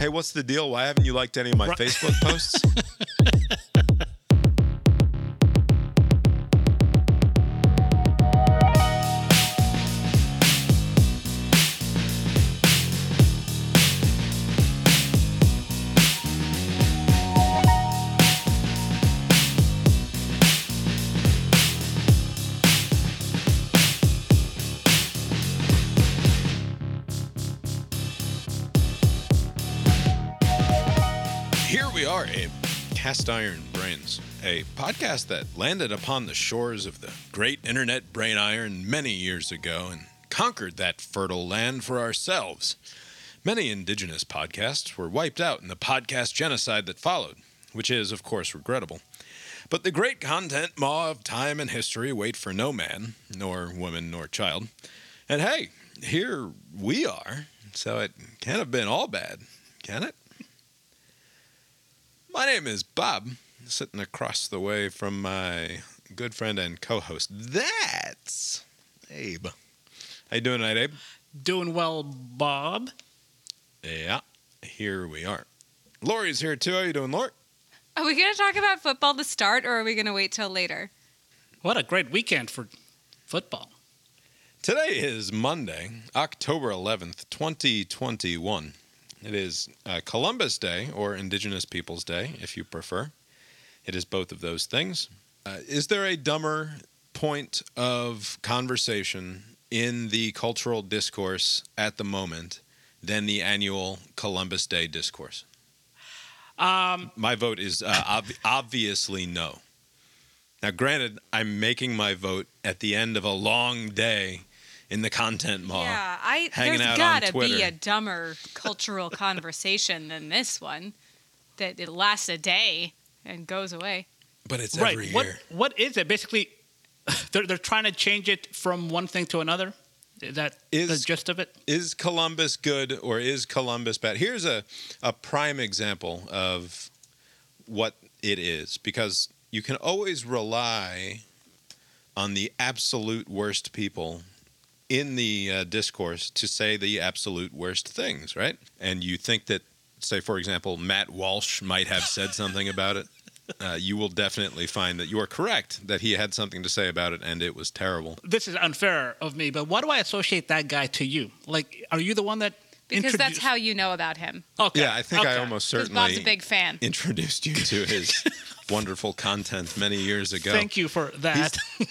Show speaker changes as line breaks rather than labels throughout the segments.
Hey, what's the deal? Why haven't you liked any of my Facebook posts? Cast Iron Brains, a podcast that landed upon the shores of the great internet brain iron many years ago and conquered that fertile land for ourselves. Many indigenous podcasts were wiped out in the podcast genocide that followed, which is, of course, regrettable. But the great content maw of time and history wait for no man, nor woman, nor child. And hey, here we are, so it can't have been all bad, can it? My name is Bob, sitting across the way from my good friend and co-host. That's Abe. How you doing tonight, Abe?
Doing well, Bob.
Yeah, here we are. Lori's here too. How you doing, Lori?
Are we going to talk about football to start, or are we going to wait till later?
What a great weekend for football.
Today is Monday, October 11th, 2021. It is uh, Columbus Day, or Indigenous Peoples Day, if you prefer. It is both of those things. Uh, is there a dumber point of conversation in the cultural discourse at the moment than the annual Columbus Day discourse?
Um,
My vote is uh, ob- obviously no. Now, granted, I'm making my vote at the end of a long day in the content mall.
yeah, I
hanging
there's
out
got to be
Twitter.
a dumber cultural conversation than this one that it lasts a day and goes away.
But it's
right.
every year.
What what is it? Basically, they're they're trying to change it from one thing to another. Is that
Is-
the gist of it?
is Columbus good or is Columbus bad? Here's a, a prime example of what it is because you can always rely on the absolute worst people in the uh, discourse to say the absolute worst things, right? And you think that, say, for example, Matt Walsh might have said something about it. Uh, you will definitely find that you are correct that he had something to say about it and it was terrible.
This is unfair of me, but why do I associate that guy to you? Like, are you the one that
Because that's how you know about him.
Okay.
Yeah, I think I almost certainly
Bob's a big fan.
introduced you to his wonderful content many years ago.
Thank you for that.
He's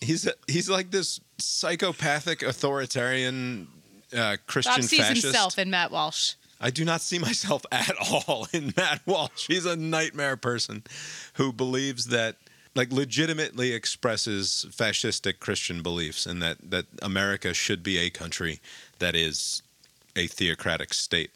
he's he's like this psychopathic authoritarian uh, Christian
Bob sees
fascist.
himself in Matt Walsh.
I do not see myself at all in Matt Walsh. He's a nightmare person who believes that like legitimately expresses fascistic Christian beliefs and that that America should be a country that is a theocratic state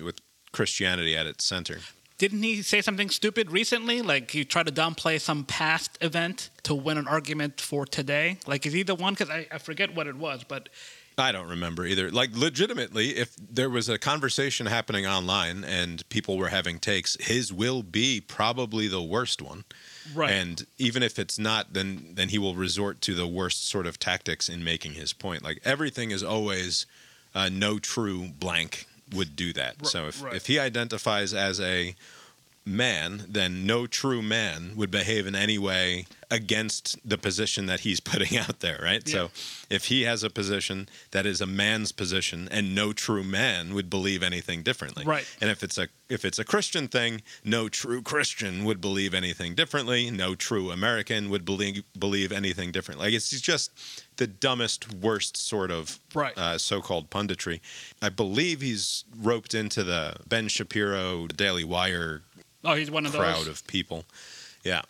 with Christianity at its center.
Didn't he say something stupid recently? Like he tried to downplay some past event to win an argument for today? Like, is he the one? Because I, I forget what it was, but
I don't remember either. Like legitimately, if there was a conversation happening online and people were having takes, his will be probably the worst one.
right.
And even if it's not, then then he will resort to the worst sort of tactics in making his point. Like everything is always uh, no true blank would do that. So if
right.
if he identifies as a man, then no true man would behave in any way against the position that he's putting out there, right? So if he has a position that is a man's position and no true man would believe anything differently.
Right.
And if it's a if it's a Christian thing, no true Christian would believe anything differently. No true American would believe believe anything different. Like it's just the dumbest, worst sort of
Right.
uh, so-called punditry. I believe he's roped into the Ben Shapiro Daily Wire
oh, he's one of
crowd
those.
of people. Yeah.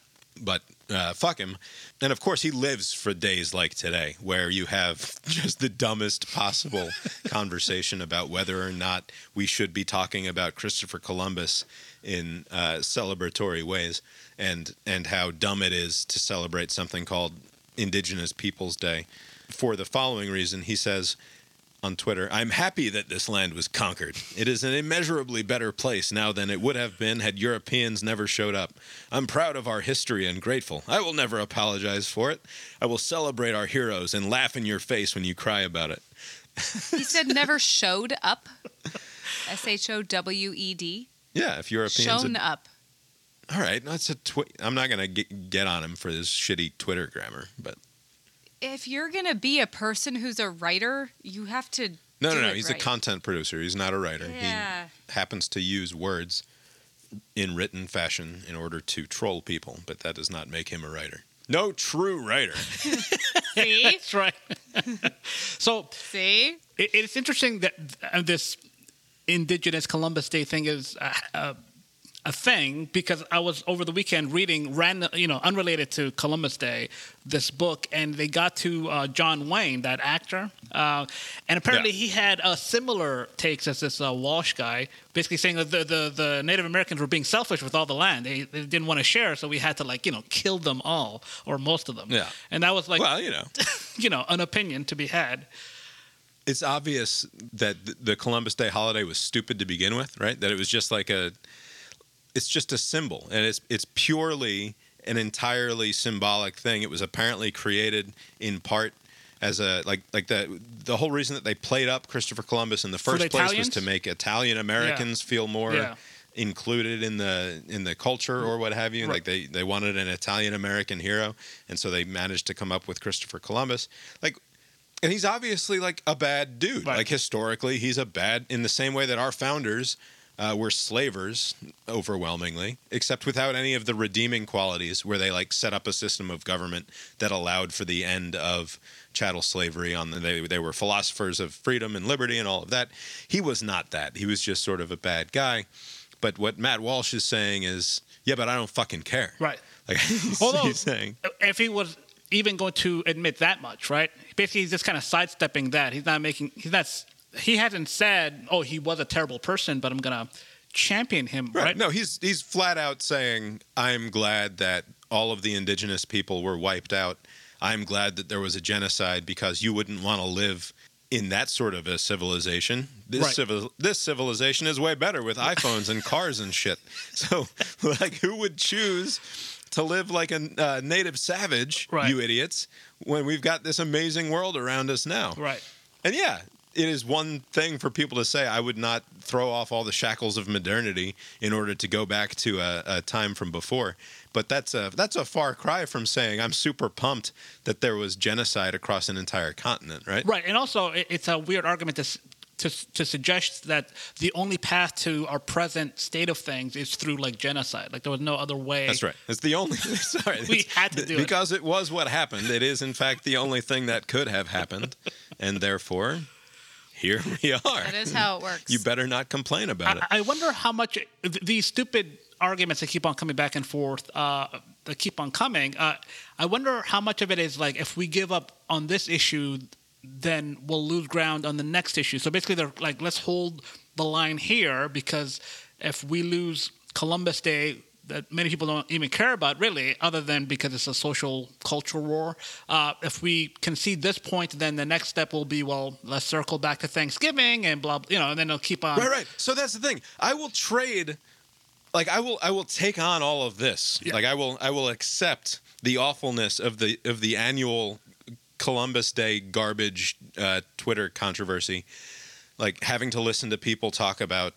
But uh, fuck him. And of course, he lives for days like today, where you have just the dumbest possible conversation about whether or not we should be talking about Christopher Columbus in uh, celebratory ways, and and how dumb it is to celebrate something called Indigenous Peoples Day. For the following reason, he says on Twitter, I'm happy that this land was conquered. It is an immeasurably better place now than it would have been had Europeans never showed up. I'm proud of our history and grateful. I will never apologize for it. I will celebrate our heroes and laugh in your face when you cry about it.
He said never showed up. S H O W E D.
Yeah, if Europeans.
Shown
had-
up.
all right, that's a twi- I'm not gonna get, get on him for this shitty Twitter grammar, but
If you're gonna be a person who's a writer, you have to.
no,
do
no, no.
it
He's
right.
a content producer. He's not a writer.
Yeah.
He happens to use words in written fashion in order to troll people, but that does not make him a writer. No true writer.
See,
That's right. so
see.
it, it's interesting that uh, this indigenous Columbus Day thing is a, a, a thing because I was over the weekend reading random, you know, unrelated to Columbus Day, this book, and they got to uh, John Wayne, that actor, uh, and apparently
Yeah.
he had uh, similar takes as this uh, Walsh guy, basically saying that the, the the Native Americans were being selfish with all the land. They, they didn't want to share, so we had to like you know kill them all or most of them.
Yeah.
and that was like
well, you know,
you know an opinion to be had.
it's obvious that the Columbus Day holiday was stupid to begin with, right? That it was just like a, it's just a symbol, and it's it's purely an entirely symbolic thing. It was apparently created in part as a like like the the whole reason that they played up Christopher Columbus in the first
the
place was to make Italian Americans feel more.
Yeah.
included in the in the culture or what have you
Right.
like they they wanted an Italian American hero and so they managed to come up with Christopher Columbus like and he's obviously like a bad dude.
Right.
Like historically, he's a bad in the same way that our founders uh, were slavers overwhelmingly, except without any of the redeeming qualities, where they like set up a system of government that allowed for the end of chattel slavery. On the, they they were philosophers of freedom and liberty and all of that. He was not that. He was just sort of a bad guy. But what Matt Walsh is saying is, yeah, but I don't fucking care.
Right.
Like
Although-
he's saying,
if he was even going to admit that much, right? Basically, he's just kind of sidestepping that. He's not making. He's not. He hasn't said, "Oh, he was a terrible person," but I'm gonna champion him, right?
Right. No, he's he's flat out saying, "I'm glad that all of the indigenous people were wiped out. I'm glad that there was a genocide because you wouldn't want to live in that sort of a civilization. This
Right.
civil this civilization is way better with iPhones and cars and shit. So, like, who would choose?" To live like a uh, native savage,
Right.
you idiots, when we've got this amazing world around us now.
Right.
And yeah, it is one thing for people to say, I would not throw off all the shackles of modernity in order to go back to a, a time from before. But that's a that's a far cry from saying I'm super pumped that there was genocide across an entire continent, right?
Right. And also, it's a weird argument to to to suggest that the only path to our present state of things is through like genocide. Like there was no other way.
That's right. It's the only. Sorry,
We had to do it.
because it was what happened. It is in fact the only thing that could have happened, and therefore, here we are.
That is how it works.
You better not complain about it.
I, I wonder how much th- these stupid arguments that keep on coming back and forth, uh, that keep on coming. Uh, I wonder how much of it is like if we give up on this issue, then we'll lose ground on the next issue. So basically, they're like, let's hold the line here because if we lose Columbus Day. That many people don't even care about, really, other than because it's a social cultural war. Uh, if we concede this point, then the next step will be, well, let's circle back to Thanksgiving and blah, you know, and then they'll keep on.
Right, right. So that's the thing. I will trade like I will I will take on all of this.
Yeah.
Like I will I will accept the awfulness of the of the annual Columbus Day garbage uh, Twitter controversy. Like having to listen to people talk about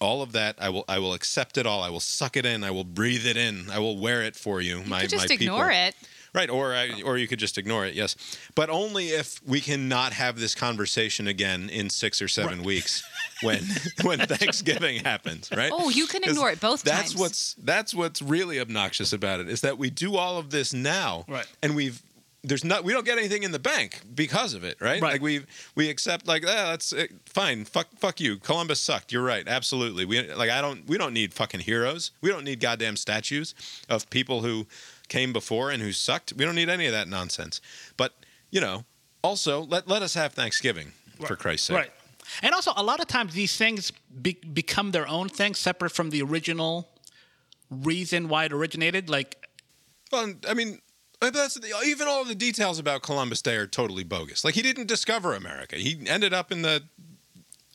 all of that, I will I will accept it all. I will suck it in. I will breathe it in. I will wear it for you.
you
my
could just
my
ignore
people.
it.
Right, or I, or you could just ignore it. Yes, but only if we cannot have this conversation again in six or seven
Right.
weeks when when Thanksgiving happens. Right?
Oh, you can ignore it both
That's
times.
what's that's what's really obnoxious about it is that we do all of this now,
Right.
And we've there's not we don't get anything in the bank because of it, right?
Right.
Like we we accept like ah, that's uh, fine. Fuck fuck you. Columbus sucked. You're right. Absolutely. We like I don't we don't need fucking heroes. We don't need goddamn statues of people who came before and who sucked. We don't need any of that nonsense. But you know, also let let us have Thanksgiving for Christ's sake.
Right. And also, a lot of times these things be- become their own thing, separate from the original reason why it originated. Like,
Well, I mean, even all the details about Columbus Day are totally bogus. Like he didn't discover America. He ended up in the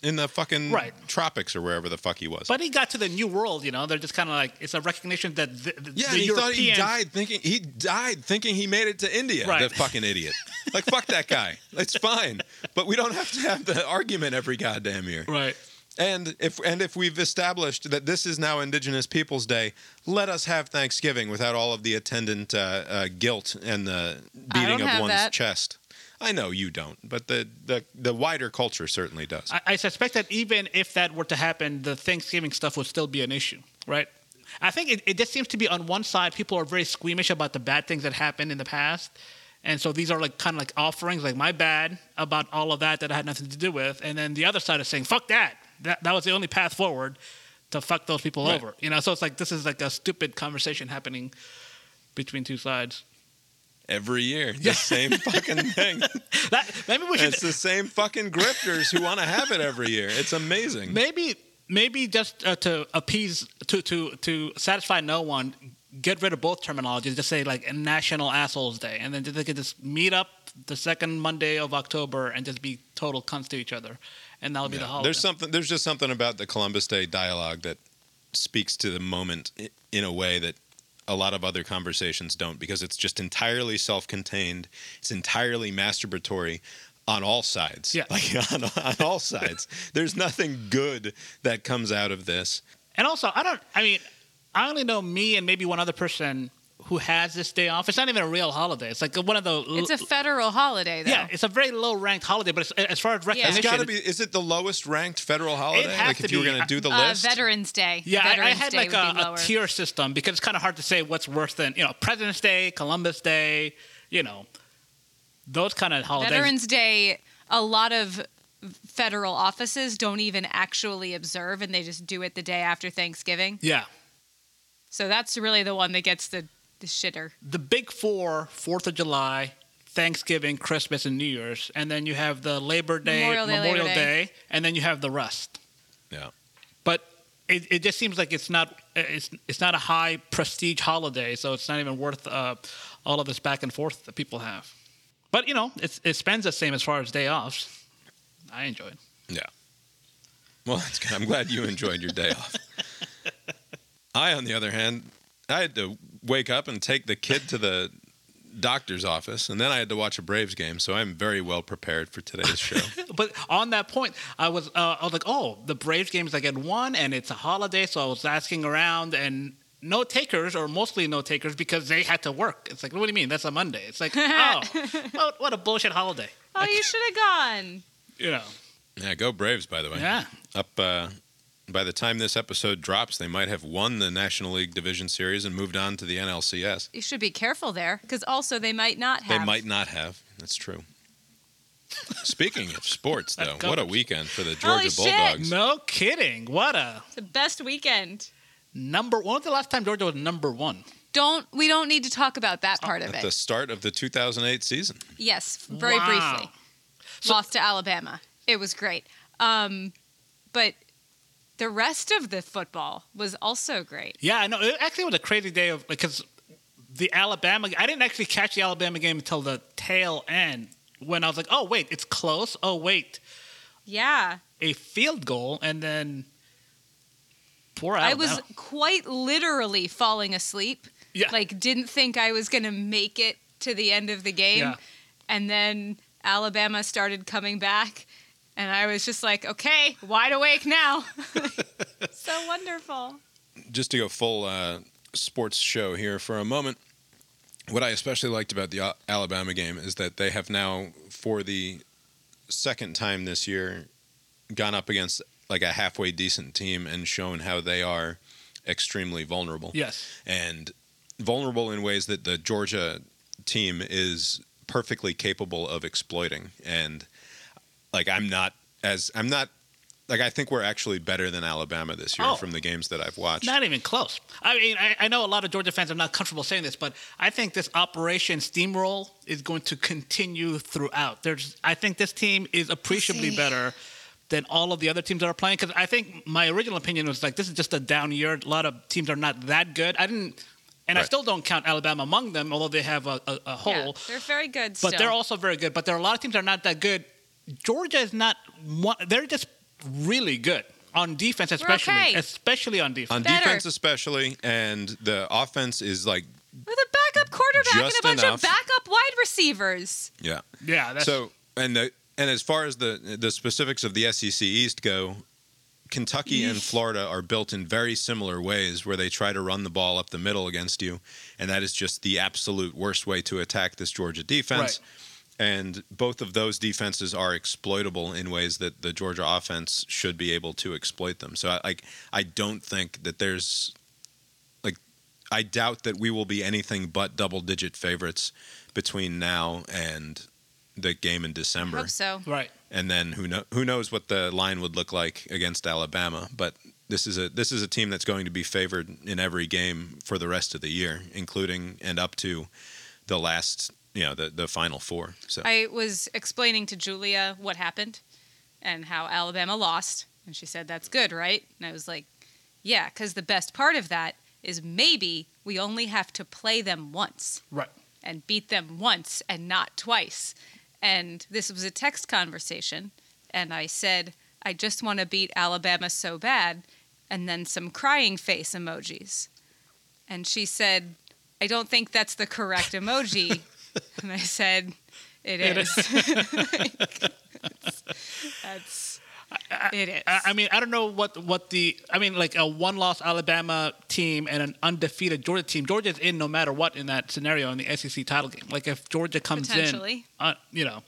in the fucking
Right.
tropics or wherever the fuck he was.
but he got to the new world. You know, they're just kind of like it's a recognition that the, the,
yeah,
the
he thought he died thinking he died thinking he made it to India.
Right.
The fucking idiot. like fuck that guy. It's fine, but we don't have to have the argument every goddamn year.
Right.
And if and if we've established that this is now Indigenous Peoples Day, let us have Thanksgiving without all of the attendant uh, uh, guilt and the
I
beating
don't
of
have
one's
that.
chest. I know you don't, but the, the the wider culture certainly does.
I, I suspect that even if that were to happen, the Thanksgiving stuff would still be an issue, right? I think it, it just seems to be on one side, people are very squeamish about the bad things that happened in the past. And so these are like kind of like offerings, like my bad about all of that that I had nothing to do with. And then the other side is saying, fuck that. That, that was the only path forward to fuck those people
Right.
over. You know, so it's like this is like a stupid conversation happening between two sides.
Every year, the same fucking thing.
That, maybe we should
it's the same fucking grifters who want to have it every year. It's amazing.
Maybe, maybe just uh, to appease, to to to satisfy no one, get rid of both terminologies. Just say like National Assholes Day, and then they could just meet up the second Monday of October and just be total cunts to each other, and that'll be the
Yeah.
holiday.
There's something. There's just something about the Columbus Day dialogue that speaks to the moment in a way that a lot of other conversations don't, because it's just entirely self-contained. It's entirely masturbatory on all sides.
Yeah.
like on, on all sides. There's nothing good that comes out of this.
And also, I don't. I mean, I only know me and maybe one other person who has this day off. It's not even a real holiday. It's like one of the.
It's a federal holiday, though.
yeah, it's a very low ranked holiday, but it's, as far as recognition, yeah.
it's got to be. Is it the lowest ranked federal holiday?
has
Like
to
if you were going to do the
uh,
list.
Veterans Day.
Yeah, I, I
Veterans
had
Day
like a, a tier system because it's kind of hard to say what's worse than you know President's Day, Columbus Day, you know, those kind of holidays.
Veterans Day, a lot of federal offices don't even actually observe, and they just do it the day after Thanksgiving.
Yeah,
So that's really the one that gets the, the shitter.
the big four: Fourth of July, Thanksgiving, Christmas, and New Year's, and then you have the Labor Day,
Memorial Day,
Memorial Day.
Day.
and then you have the rest.
yeah.
But it, it just seems like it's not it's it's not a high prestige holiday, so it's not even worth uh, all of this back and forth that people have. But you know, it's, it spends the same as far as day offs. I enjoy it.
Yeah. Well, that's good. I'm glad you enjoyed your day off. I, on the other hand, I had to wake up and take the kid to the doctor's office, and then I had to watch a Braves game. So I'm very well prepared for today's show.
But on that point, I was uh, I was like, oh, the Braves game's like at one, and it's a holiday, so I was asking around, and no takers, or mostly no takers, because they had to work. It's like, what do you mean? That's a Monday. It's like, oh, what, what a bullshit holiday.
Oh, you should have gone.
You know,
yeah, go Braves, by the way.
yeah.
Up. Uh, by the time this episode drops, they might have won the National League Division Series and moved on to the NLCS.
You should be careful there, because also they might not have.
They might not have. That's true. Speaking of sports, though, what a weekend for the
Holy
Georgia
shit.
Bulldogs.
No kidding. What a
It's the best weekend.
number. When was the last time Georgia was number one?
Don't we don't need to talk about that part of
At
it.
the start of the 2008 season.
Yes, very
Wow.
briefly.
So-
Lost to Alabama. It was great. Um, but the rest of the football was also great.
Yeah, I know. It actually was a crazy day of because the Alabama. I didn't actually catch the Alabama game until the tail end when I was like, oh wait, it's close. Oh wait,
Yeah.
a field goal, and then poor
I was quite literally falling asleep.
Yeah.
Like didn't think I was going to make it to the end of the game.
Yeah.
And then Alabama started coming back and I was just like, "Okay, wide awake now." so wonderful.
just to go full uh, sports show here for a moment, what I especially liked about the Alabama game is that they have now, for the second time this year, gone up against like a halfway decent team and shown how they are extremely vulnerable.
yes.
And vulnerable in ways that the Georgia team is perfectly capable of exploiting. And like, I'm not as, I'm not. Like I think we're actually better than Alabama this year
Oh.
from the games that I've watched.
Not even close. I mean, I, I know a lot of Georgia fans are not comfortable saying this, but I think this Operation Steamroll is going to continue throughout. There's, I think this team is appreciably better than all of the other teams that are playing. Because I think my original opinion was like, this is just a down year. A lot of teams are not that good. I didn't, and I still don't count Alabama among them, although they have a, a, a
Yeah,
hole.
they're very good
but
still.
they're also very good. But there are a lot of teams that are not that good. Georgia is not one. They're just really good on defense, especially,
okay.
especially on defense.
on
Better.
defense especially and the offense is like
with a backup quarterback
Just
and a bunch
enough.
of backup wide receivers.
yeah
yeah, that's,
so and the and as far as the the specifics of the SEC East go Kentucky and Florida are built in very similar ways where they try to run the ball up the middle against you. And that is just the absolute worst way to attack this Georgia defense. And both of those defenses are exploitable in ways that the Georgia offense should be able to exploit them. So I like I don't think that there's like I doubt that we will be anything but double digit favorites between now and the game in
I
December
hope so.
Right.
and then who know who knows what the line would look like against Alabama. But this is a this is a team that's going to be favored in every game for the rest of the year, including and up to the last you know the the final four. So
I was explaining to Julia what happened and how Alabama lost, and she said, "That's good, right?" And I was like, "Yeah, because the best part of that is maybe we only have to play them once
Right.
and beat them once and not twice." And this was a text conversation, and I said, "I just want to beat Alabama so bad," and then some crying face emojis, and she said, "I don't think that's the correct emoji," and I said. It is. That's it is.
I, I mean, I don't know what what the I mean, like a one-loss Alabama team and an undefeated Georgia team. Georgia's in no matter what in that scenario in the SEC title game. Like if Georgia comes in, uh, you know,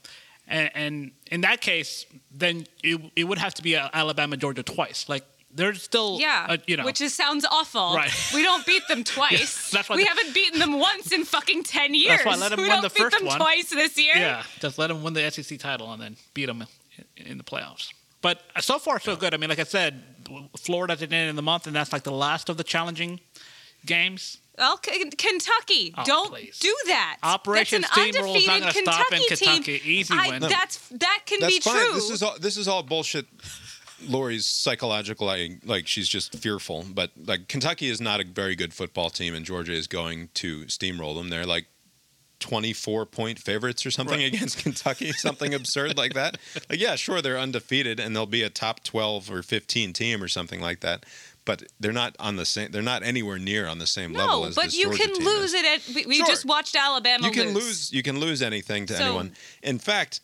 and, and in that case, then it, it would have to be Alabama Georgia twice. Like there's still,
yeah,
uh, you know,
which is sounds awful.
Right.
We don't beat them twice.
that's why
we
the-
haven't beaten them once in fucking ten years.
That's why let 'em
we
win
don't
the
beat them
one.
twice this year.
yeah, just let them win the SEC title and then beat them in, in the playoffs. But so far, so good. I mean, like I said, Florida's at the end of the month, and that's like the last of the challenging games.
Well, K- Kentucky,
Oh,
don't
please.
do that.
Operation
that's an
Steamroll is not
undefeated
gonna stop in
Kentucky
Kentucky.
Team.
Easy
I,
win.
That's that can
that's
be
fine.
true.
This is all this is all bullshit. Lori's psychological, like, like she's just fearful. But like Kentucky is not a very good football team, and Georgia is going to steamroll them. They're like 24 point favorites or something
Right.
against Kentucky, something absurd like that. Like, yeah, sure, they're undefeated and they'll be a top 12 or 15 team or something like that. But they're not on the same. They're not anywhere near on the same level
no, but you
Georgia
can lose
is.
it at. We,
Sure.
just watched Alabama.
You can lose. You can lose anything to
So-
anyone. In fact,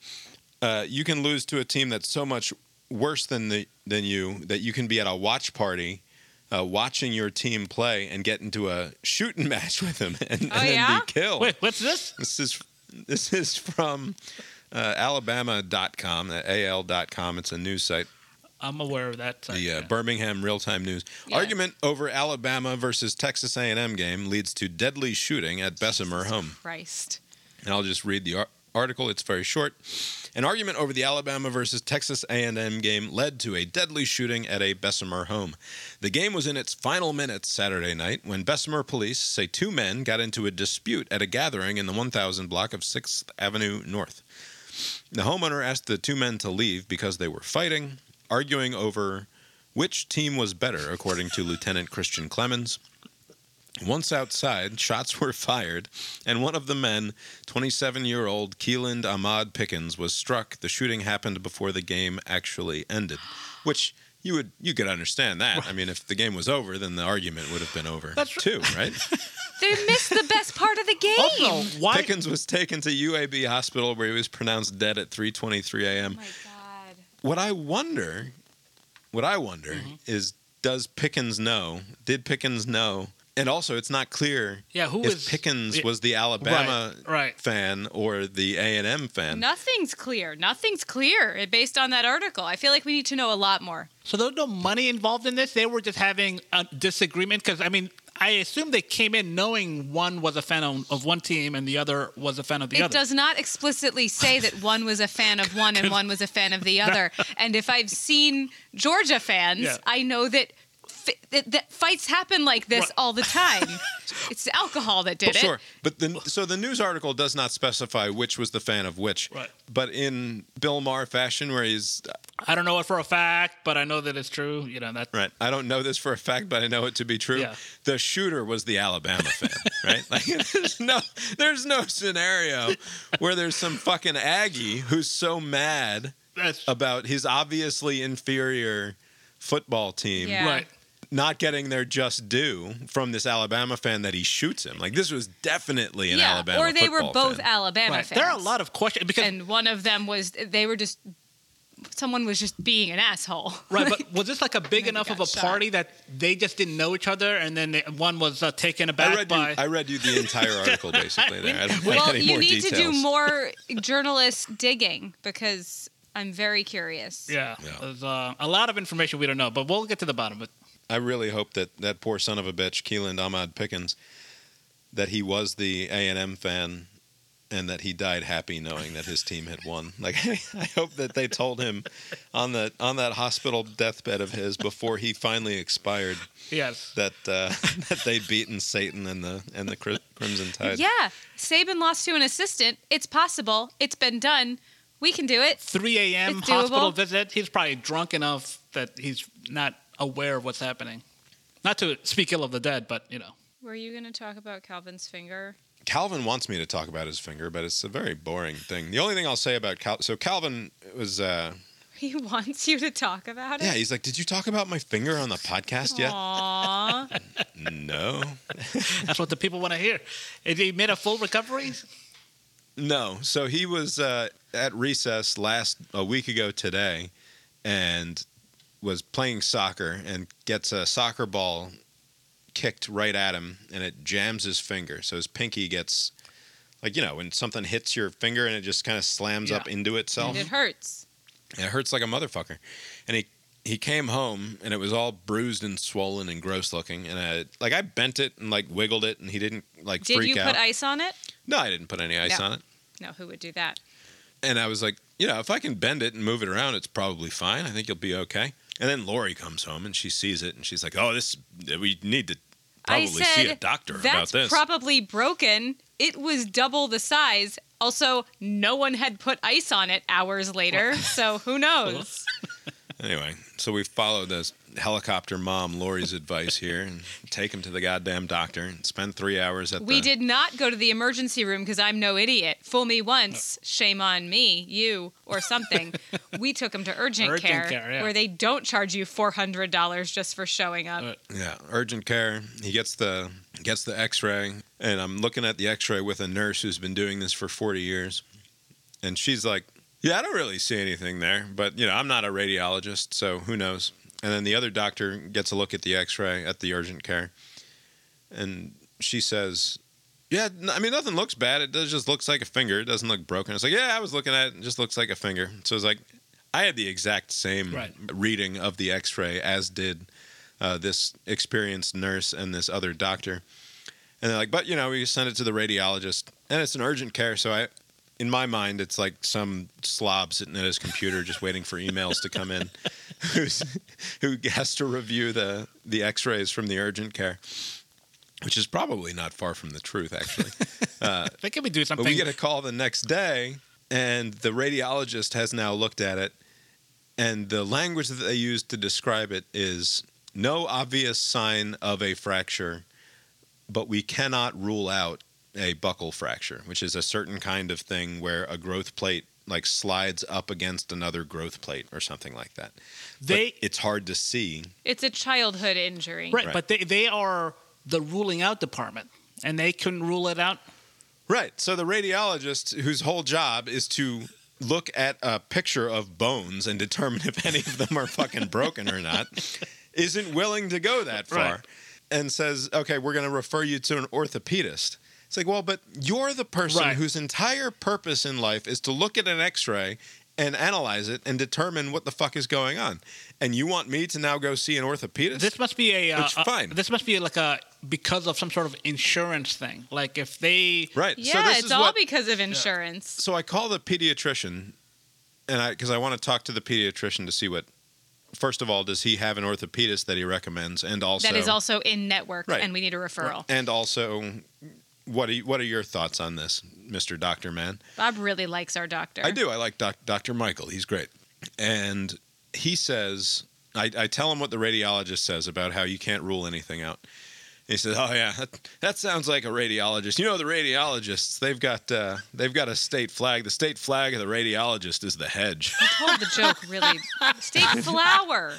uh, you can lose to a team that's so much worse than the than you that you can be at a watch party. Uh, watching your team play and get into a shooting match with them and, and
Oh,
then
yeah?
be killed.
Wait, what's this?
This is this is from uh, Alabama.com, uh, AL.com. It's a news site.
I'm aware of that.
The uh,
yeah.
Birmingham Real Time News
Yeah.
argument over Alabama versus Texas A&M game leads to deadly shooting at Bessemer home.
Christ.
And I'll just read the ar- article. It's very short. An argument over the Alabama versus Texas A&M game led to a deadly shooting at a Bessemer home. The game was in its final minutes Saturday night when Bessemer police say two men got into a dispute at a gathering in the 1000 block of 6th Avenue North. The homeowner asked the two men to leave because they were fighting, arguing over which team was better, according to Lieutenant Christian Clemens. Once outside, shots were fired, and one of the men, 27 year old Keeland Ahmad Pickens, was struck. The shooting happened before the game actually ended, which you would you could understand that. I mean, if the game was over, then the argument would have been over
That's r-
too, right?
They missed the best part of the game.
Also, why?
Pickens was taken to UAB hospital where he was pronounced dead at 3:23 a.m.
oh my God.
What I wonder, what I wonder
Mm-hmm.
is, does Pickens know? Did Pickens know? And also, it's not clear
Yeah, who
if
was-
Pickens
yeah,
was the Alabama
right, right.
fan or the A and M fan.
Nothing's clear. Nothing's clear eh, based on that article. I feel like we need to know a lot more.
So there's no money involved in this. They were just having a disagreement because I mean, I assume they came in knowing one was a fan of, of one team and the other was a fan of the
it
other.
It does not explicitly say that one was a fan of one and one was a fan of the other. and if I've seen Georgia fans,
Yeah.
I know that, fi- that, that fights happen like this
Right.
all the time. it's alcohol that did
Well, sure, but the, so the news article does not specify which was the fan of which.
Right.
But in Bill Maher fashion, where he's
I don't know it for a fact, but I know that it's true. You know that.
right, I don't know this for a fact, but I know it to be true.
Yeah.
The shooter was the Alabama fan, right? Like, there's no, there's no scenario where there's some fucking Aggie who's so mad
That's
about his obviously inferior football team
Yeah.
right.
Not getting their just due from this Alabama fan that he shoots him. Like this was definitely an
yeah,
Alabama
or they were both
fan.
Alabama
Right.
fans.
There are a lot of questions because
and one of them was they were just someone was just being an asshole.
Right, but was this like a big enough of a
shot.
party that they just didn't know each other, and then they, one was uh, taken
I
aback
read,
by?
you, I read you the entire article basically there. I don't
well,
any
you
more
need
details.
to do more journalist digging because I'm very curious.
yeah,
Yeah.
there's uh, a lot of information we don't know, but we'll get to the bottom of it.
I really hope that that poor son of a bitch, Keelan Ahmad Pickens, that he was the A and M fan, and that he died happy knowing that his team had won. Like I hope that they told him on the on that hospital deathbed of his before he finally expired
Yes.
that uh, that they'd beaten Satan and the and the Cri- Crimson Tide.
Yeah, Saban lost to an assistant. It's possible. It's been done. We can do it.
3 a.m. Hospital visit. He's probably drunk enough that he's not aware of what's happening. Not to speak ill of the dead, but you know.
Were you going to talk about Calvin's finger?
Calvin wants me to talk about his finger, but it's a very boring thing. The only thing I'll say about Cal, so Calvin was, uh,
He wants you to talk about it.
yeah, he's like, did you talk about my finger on the podcast yet?
Aww.
No,
That's what the people want to hear. Is he made a full recovery?
no. So he was uh, at recess last a week ago today, and was playing soccer and gets a soccer ball kicked right at him, and it jams his finger. So his pinky gets. Like you know, when something hits your finger and it just kind of slams
Yeah.
up into itself.
it hurts.
And it hurts like a motherfucker. And he he came home and it was all bruised and swollen and gross looking. And I like I bent it and like wiggled it and he didn't like
Did
freak
you
out.
put ice on it?
no, I didn't put any ice
No.
on it.
No, who would do that?
And I was like, you know, if I can bend it and move it around, it's probably fine. I think you'll be okay. And then Lori comes home and she sees it and she's like, "Oh, this we need to probably
said,
see a doctor about this."
probably broken. It was double the size. Also, no one had put ice on it hours later, so who knows?
Anyway, so we follow this helicopter mom Lori's advice here and take him to the goddamn doctor and spend three hours at
We
the
did not go to the emergency room because I'm no idiot. Fool me once, shame on me, you, or something. we took him to urgent,
Urgent
care,
care, yeah.
where they don't charge you four hundred dollars just for showing up.
Uh,
Yeah, urgent care. He gets the gets the X-ray, and I'm looking at the X-ray with a nurse who's been doing this for 40 years, and she's like, "Yeah, I don't really see anything there, but you know, I'm not a radiologist, so who knows." And then the other doctor gets a look at the X-ray at the urgent care, and she says, "Yeah, I mean, nothing looks bad. It does just looks like a finger. It doesn't look broken." It's like, "Yeah, I was looking at it. It just looks like a finger." So it's like, I had the exact same
Right.
reading of the X-ray as did uh, this experienced nurse and this other doctor. And they're like, but you know, we send it to the radiologist, and it's an urgent care. So I, in my mind, it's like some slob sitting at his computer just waiting for emails to come in, who's, who has to review the the X-rays from the urgent care, which is probably not far from the truth, actually.
Uh, they could be doing something.
But we get a call the next day, and the radiologist has now looked at it, and the language that they use to describe it is no obvious sign of a fracture, but we cannot rule out a buckle fracture, which is a certain kind of thing where a growth plate like slides up against another growth plate or something like that. But
They-
it's hard to see.
It's a childhood injury.
right,
Right.
but they they are the ruling out department, and they couldn't rule it out.
Right. So the radiologist, whose whole job is to look at a picture of bones and determine if any of them are fucking broken or not, isn't willing to go that far
Right.
and says, okay, we're going to refer you to an orthopedist. It's like, well, but you're the person
Right.
whose entire purpose in life is to look at an x ray and analyze it and determine what the fuck is going on. And you want me to now go see an orthopedist?
This must be a uh,
Which,
uh,
fine.
This must be like a because of some sort of insurance thing. Like if they
right.
Yeah,
so this
it's
is
all
what,
because of insurance.
so I call the pediatrician, and I because I want to talk to the pediatrician to see what. First of all, does he have an orthopedist that he recommends, and also
that is also in network,
Right.
and we need a referral.
and also, what are you, what are your thoughts on this, Mister Doctor Man?
Bob really likes our doctor.
I do. I like doc, Dr. Michael. He's great. And he says, I, I tell him what the radiologist says about how you can't rule anything out. He says, "Oh yeah, that, that sounds like a radiologist. You know, the radiologists they've got uh, they've got a state flag. The state flag of the radiologist is the hedge."
I told the joke really. State flower.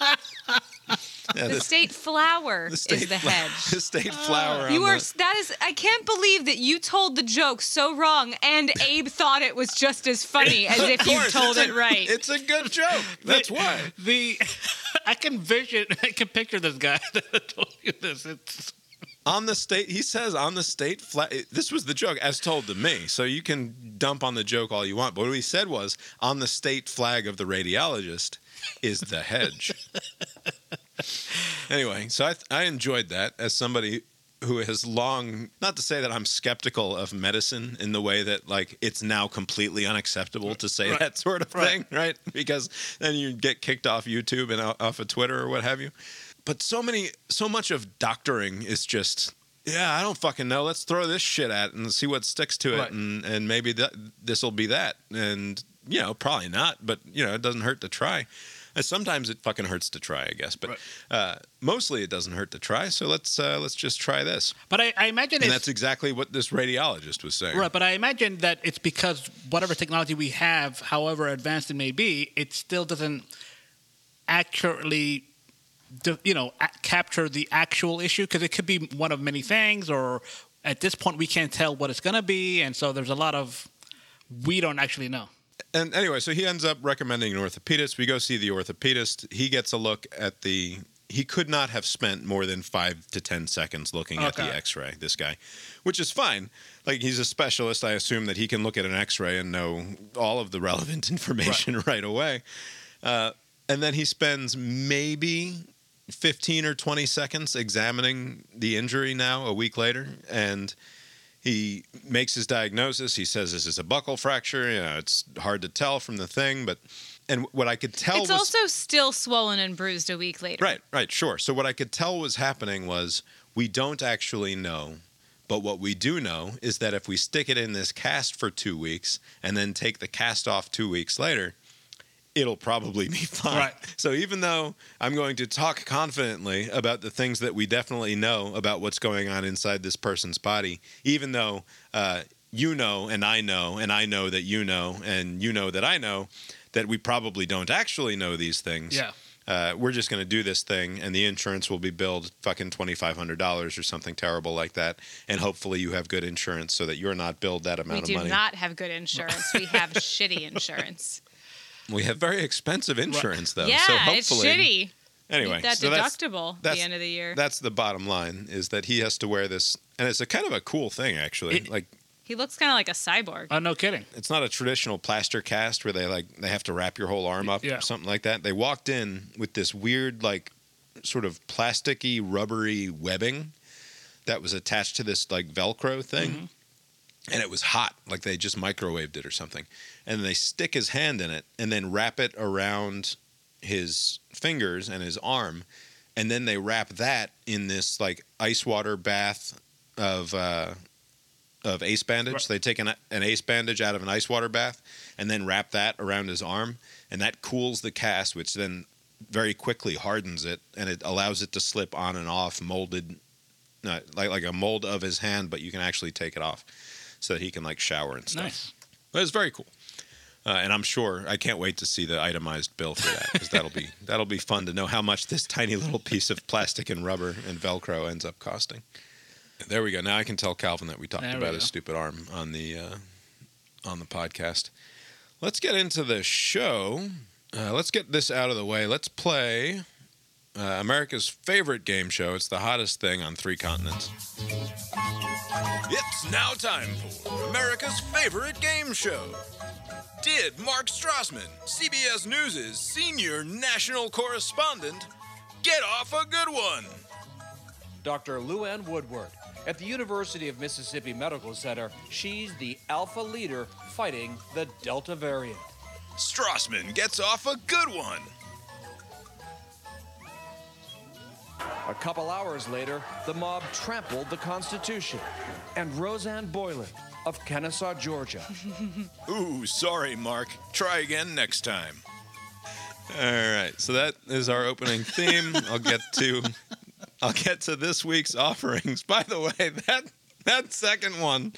Yeah,
The state flower
the state
is the hedge.
the state ah. flower.
You are.
the-
That is. I can't believe that you told the joke so wrong, and Abe thought it was just as funny as if
Of
you told it
a-
right.
It's a good joke. That's why.
The I can vision, I can picture this guy that told you this. It's
on the state he says on the state flag this was the joke as told to me so you can dump on the joke all you want but what he said was on the state flag of the radiologist is the hedge anyway so I, I enjoyed that as somebody who has long not to say that i'm skeptical of medicine in the way that like it's now completely unacceptable to say
Right.
that sort of
Right.
thing right because then you get kicked off youtube and off of twitter or what have you but so many so much of doctoring is just yeah i don't fucking know let's throw this shit at and see what sticks to it
Right.
and and maybe that this will be that and you know probably not but you know it doesn't hurt to try sometimes it fucking hurts to try i guess but
Right.
uh, mostly it doesn't hurt to try so let's uh, let's just try this
but I, I imagine
and that's exactly what this radiologist was saying
Right, but I imagine that it's because whatever technology we have, however advanced it may be, it still doesn't accurately, you know, capture the actual issue because it could be one of many things, or at this point we can't tell what it's going to be, and so there's a lot of we don't actually know.
And anyway, so he ends up recommending an orthopedist. We go see the orthopedist. He gets a look at the. He could not have spent more than five to ten seconds looking at the X-ray. This guy, which is fine. Like he's a specialist. I assume that he can look at an X-ray and know all of the relevant information right, away. Uh, and then he spends maybe 15 or 20 seconds examining the injury now a week later and he makes his diagnosis. He says this is a buckle fracture. You know it's hard to tell from the thing but and what i could tell
it's
was
also still swollen and bruised a week later.
right right sure. So what i could tell was happening was we don't actually know but what we do know is that if we stick it in this cast for two weeks and then take the cast off two weeks later it'll probably be fine.
Right.
So even though I'm going to talk confidently about the things that we definitely know about what's going on inside this person's body, even though uh, you know and I know and I know that you know and you know that I know that we probably don't actually know these things.
Yeah.
Uh, we're just going to do this thing, and the insurance will be billed fucking twenty five hundred dollars or something terrible like that. And hopefully, you have good insurance so that you're not billed that
We
amount of
do not have good insurance. We have shitty insurance.
We have very expensive insurance, though.
yeah,
so
it's
hopefully,
shitty.
Anyway,
that
so that's-
deductible at the end of the year.
That's the bottom line is that he has to wear this, and it's a kind of a cool thing actually.
It-
like
He looks kind of like a cyborg.
Oh, no kidding.
it's not a traditional plaster cast where they like they have to wrap your whole arm up
Yeah.
or something like that. They walked in with this weird like sort of plasticky rubbery webbing that was attached to this like velcro thing.
Mm-hmm.
And it was hot, like they just microwaved it or something. And they stick his hand in it and then wrap it around his fingers and his arm. And then they wrap that in this like ice water bath of uh, of ace bandage.
Right.
They take an, an ace bandage out of an ice water bath and then wrap that around his arm, and that cools the cast, which then very quickly hardens it, and it allows it to slip on and off, molded, uh, like like a mold of his hand, but you can actually take it off, so that he can like shower and stuff.
Nice.
But it's very cool. Uh, and I'm sure I can't wait to see the itemized bill for that because that'll be that'll be fun to know how much this tiny little piece of plastic and rubber and Velcro ends up costing. There we go. Now I can tell Calvin that we talked
There we
about his stupid arm on the uh, on the podcast. Let's get into the show. Uh, let's get this out of the way. Let's play uh, America's favorite game show. It's the hottest thing on three continents. It's now time for America's favorite game show. Did Mark Strassman, CBS News' senior national correspondent, get off a good one?
Dr. LouAnn Woodward. At the University of Mississippi Medical Center, she's the alpha leader fighting the Delta variant.
Strassman gets off a good one.
A couple hours later, the mob trampled the Constitution. And Roseanne Boylan of Kennesaw, Georgia.
Ooh, sorry, Mark. Try again next time. All right, so that is our opening theme. I'll get to I'll get to this week's offerings. By the way, that that second one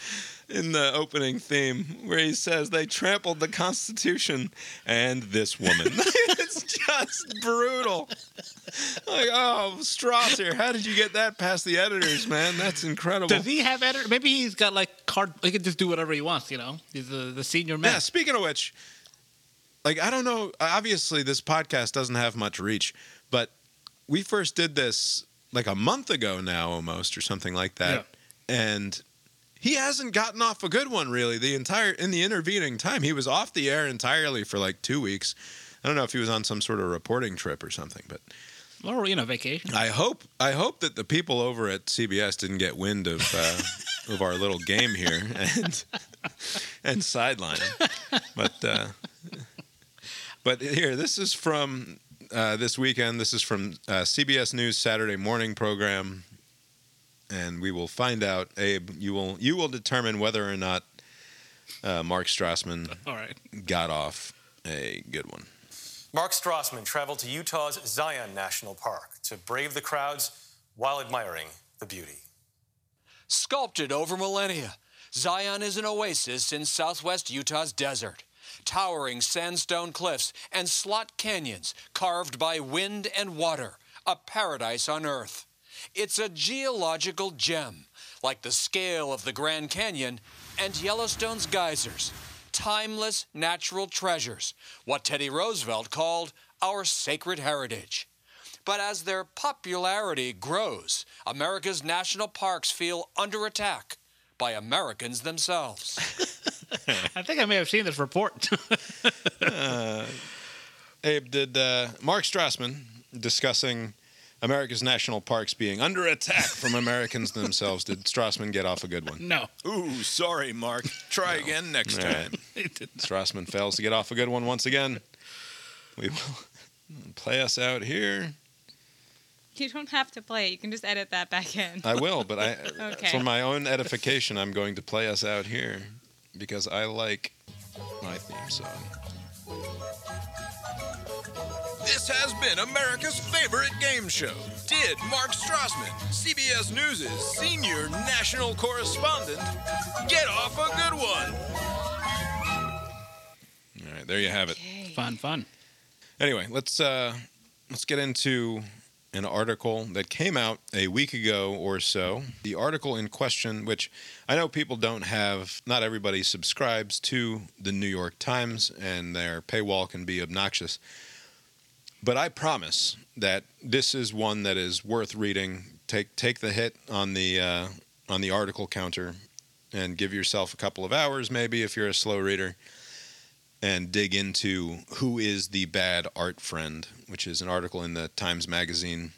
in the opening theme where he says they trampled the Constitution and this woman. it's just brutal. Like, oh, Strasser, how did you get that past the editors, man? That's incredible.
Does he have editor? Maybe he's got like card. He can just do whatever he wants. You know, he's the the senior man.
Yeah, speaking of which, like I don't know, obviously this podcast doesn't have much reach, but we first did this like a month ago now almost or something like that. And he hasn't gotten off a good one really the entire in the intervening time. He was off the air entirely for like 2 weeks. I don't know if he was on some sort of reporting trip or something, but
Or you know, vacation.
I hope I hope that the people over at CBS didn't get wind of uh, of our little game here and and sideline. him. But uh, but here, this is from uh, this weekend. This is from uh, CBS News Saturday morning program, and we will find out. Abe, you will you will determine whether or not uh, Mark Strassman
All right.
got off a good one.
Mark Strassman traveled to Utah's Zion National Park to brave the crowds while admiring the beauty.
Sculpted over millennia, Zion is an oasis in southwest Utah's desert. Towering sandstone cliffs and slot canyons carved by wind and water, a paradise on earth. It's a geological gem, like the scale of the Grand Canyon and Yellowstone's geysers. Timeless natural treasures, what Teddy Roosevelt called our sacred heritage. But as their popularity grows, America's national parks feel under attack by Americans themselves.
I think I may have seen this report.
Abe, did uh, Mark Strassman discussing America's national parks being under attack from Americans themselves? Did Strassman get off a good one?
no,
Ooh, sorry, Mark. Try again next time. Strassman fails to get off a good one once again. We will play us out here.
You don't have to play. it. You can just edit that back in.
I will, but I,
Okay.
for my own edification, I'm going to play us out here because I like my theme song. This has been America's favorite game show. Did Mark Strassman, CBS News' senior national correspondent, get off a good one? All right, there you have it.
fun, fun.
Anyway, let's uh, let's get into an article that came out a week ago or so. The article in question, which I know people don't have, not everybody subscribes to the New York Times, and their paywall can be obnoxious. But I promise that this is one that is worth reading. Take take the hit on the uh, on the article counter, and give yourself a couple of hours, maybe if you're a slow reader and dig into who is the bad art friend, which is an article in the Times Magazine.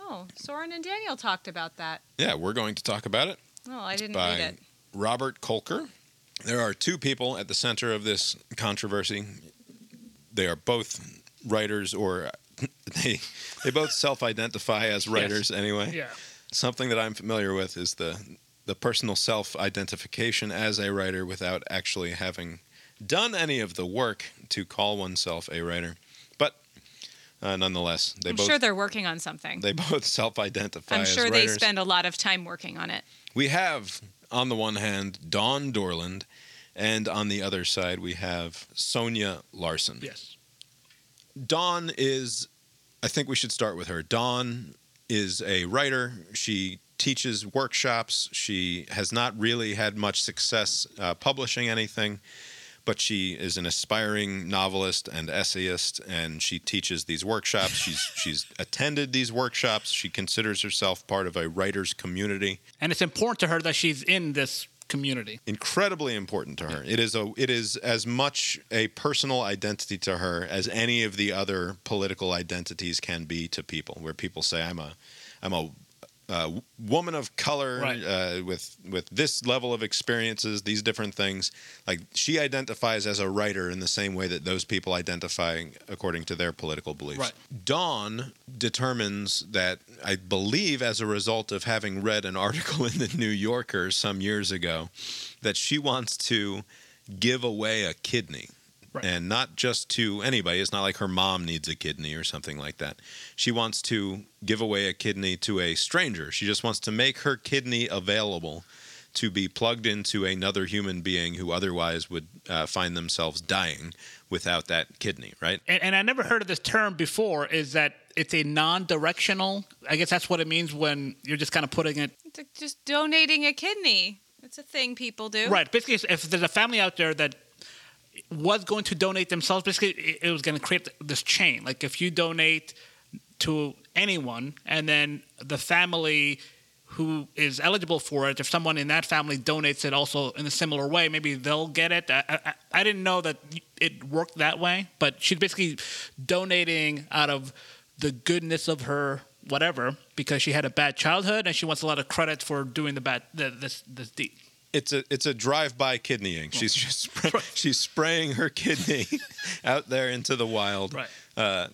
Oh, Soren and Daniel talked about that.
Yeah, we're going to talk about it
Oh, I didn't
by
read it.
Robert Kolker. There are two people at the center of this controversy. They are both writers, or they they both self-identify as writers anyway.
Yeah.
Something that I'm familiar with is the the personal self-identification as a writer without actually having done any of the work to call oneself a writer. But uh, nonetheless, they
I'm
both
sure they're working on something.
they both self-identify
I'm
as
sure they spend a lot of time working on it.
We have on the one hand Dawn Dorland, and on the other side we have Sonya Larson.
Yes.
Dawn is, I think we should start with her. Dawn is a writer. She teaches workshops. She has not really had much success uh, publishing anything, but she is an aspiring novelist and essayist, and she teaches these workshops. She's she's attended these workshops. She considers herself part of a writers' community.
And it's important to her that she's in this community.
incredibly important to her. It is a it is as much a personal identity to her as any of the other political identities can be to people. Where people say I'm a I'm a uh, woman of color
Right.
uh, with with this level of experiences, these different things. Like she identifies as a writer in the same way that those people identify according to their political beliefs.
Right.
Dawn determines that I believe as a result of having read an article in the New Yorker some years ago that she wants to give away a kidney.
Right.
And not just to anybody. It's not like her mom needs a kidney or something like that. She wants to give away a kidney to a stranger. She just wants to make her kidney available to be plugged into another human being who otherwise would uh, find themselves dying without that kidney, right?
and, and I never heard of this term before. Is that it's a non-directional? I guess that's what it means when you're just kind of putting it
It's like just donating a kidney. It's a thing people do.
right. Basically, if there's a family out there that was going to donate themselves, basically it, was going to create this chain. Like if you donate to anyone, and then the family who is eligible for it, if someone in that family donates it also in a similar way, maybe they'll get it. I, I, I didn't know that it worked that way, but she's basically donating out of the goodness of her whatever because she had a bad childhood and she wants a lot of credit for doing the bad the, this this deed.
It's a it's a drive-by kidneying. She's just spray, she's spraying her kidney out there into the wild.
Right.
Uh,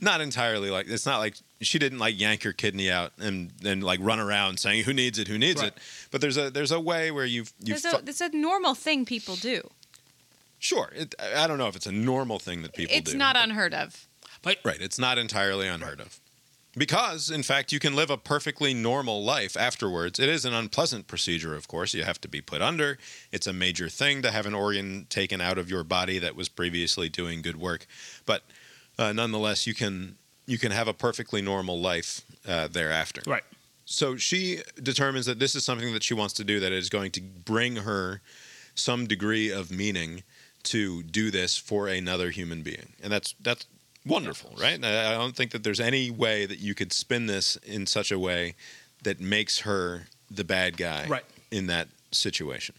not entirely like it's not like she didn't like yank her kidney out and then like run around saying who needs it, who needs
Right.
it. But there's a there's a way where you've you
There's a, it's a normal thing people do.
sure. It, I don't know if it's a normal thing that people do.
it's
do.
not
but-
unheard of.
But
Right. It's not entirely unheard of. Because, in fact, you can live a perfectly normal life afterwards. It is an unpleasant procedure, of course. You have to be put under. It's a major thing to have an organ taken out of your body that was previously doing good work. But uh, nonetheless, you can you can have a perfectly normal life uh, thereafter.
right.
So she determines that this is something that she wants to do that is going to bring her some degree of meaning to do this for another human being. And that's that's wonderful, right? I don't think that there's any way that you could spin this in such a way that makes her the bad guy
Right.
in that situation.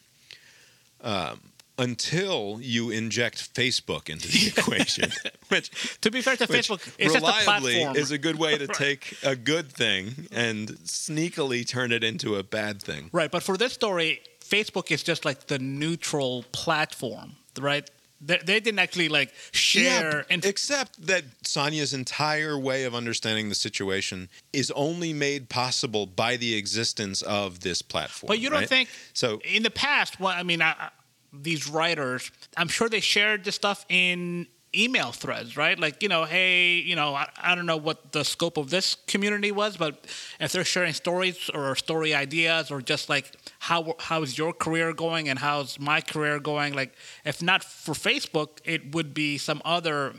Um, until you inject Facebook into the equation, which
To be fair to Facebook, it's just a
reliably
platform.
is a good way to
Right.
take a good thing and sneakily turn it into a bad thing.
Right, but for this story, Facebook is just like the neutral platform, right? They, they didn't actually like share.
Yeah,
inf-
except that Sonya's entire way of understanding the situation is only made possible by the existence of this platform.
but you don't
right?
think
so?
in the past? Well, I mean, I, I- these writers, I'm sure they shared this stuff in email threads, right? Like, you know, hey, you know, I, I don't know what the scope of this community was, but if they're sharing stories or story ideas or just like how how's your career going and how's my career going, like if not for Facebook, it would be some other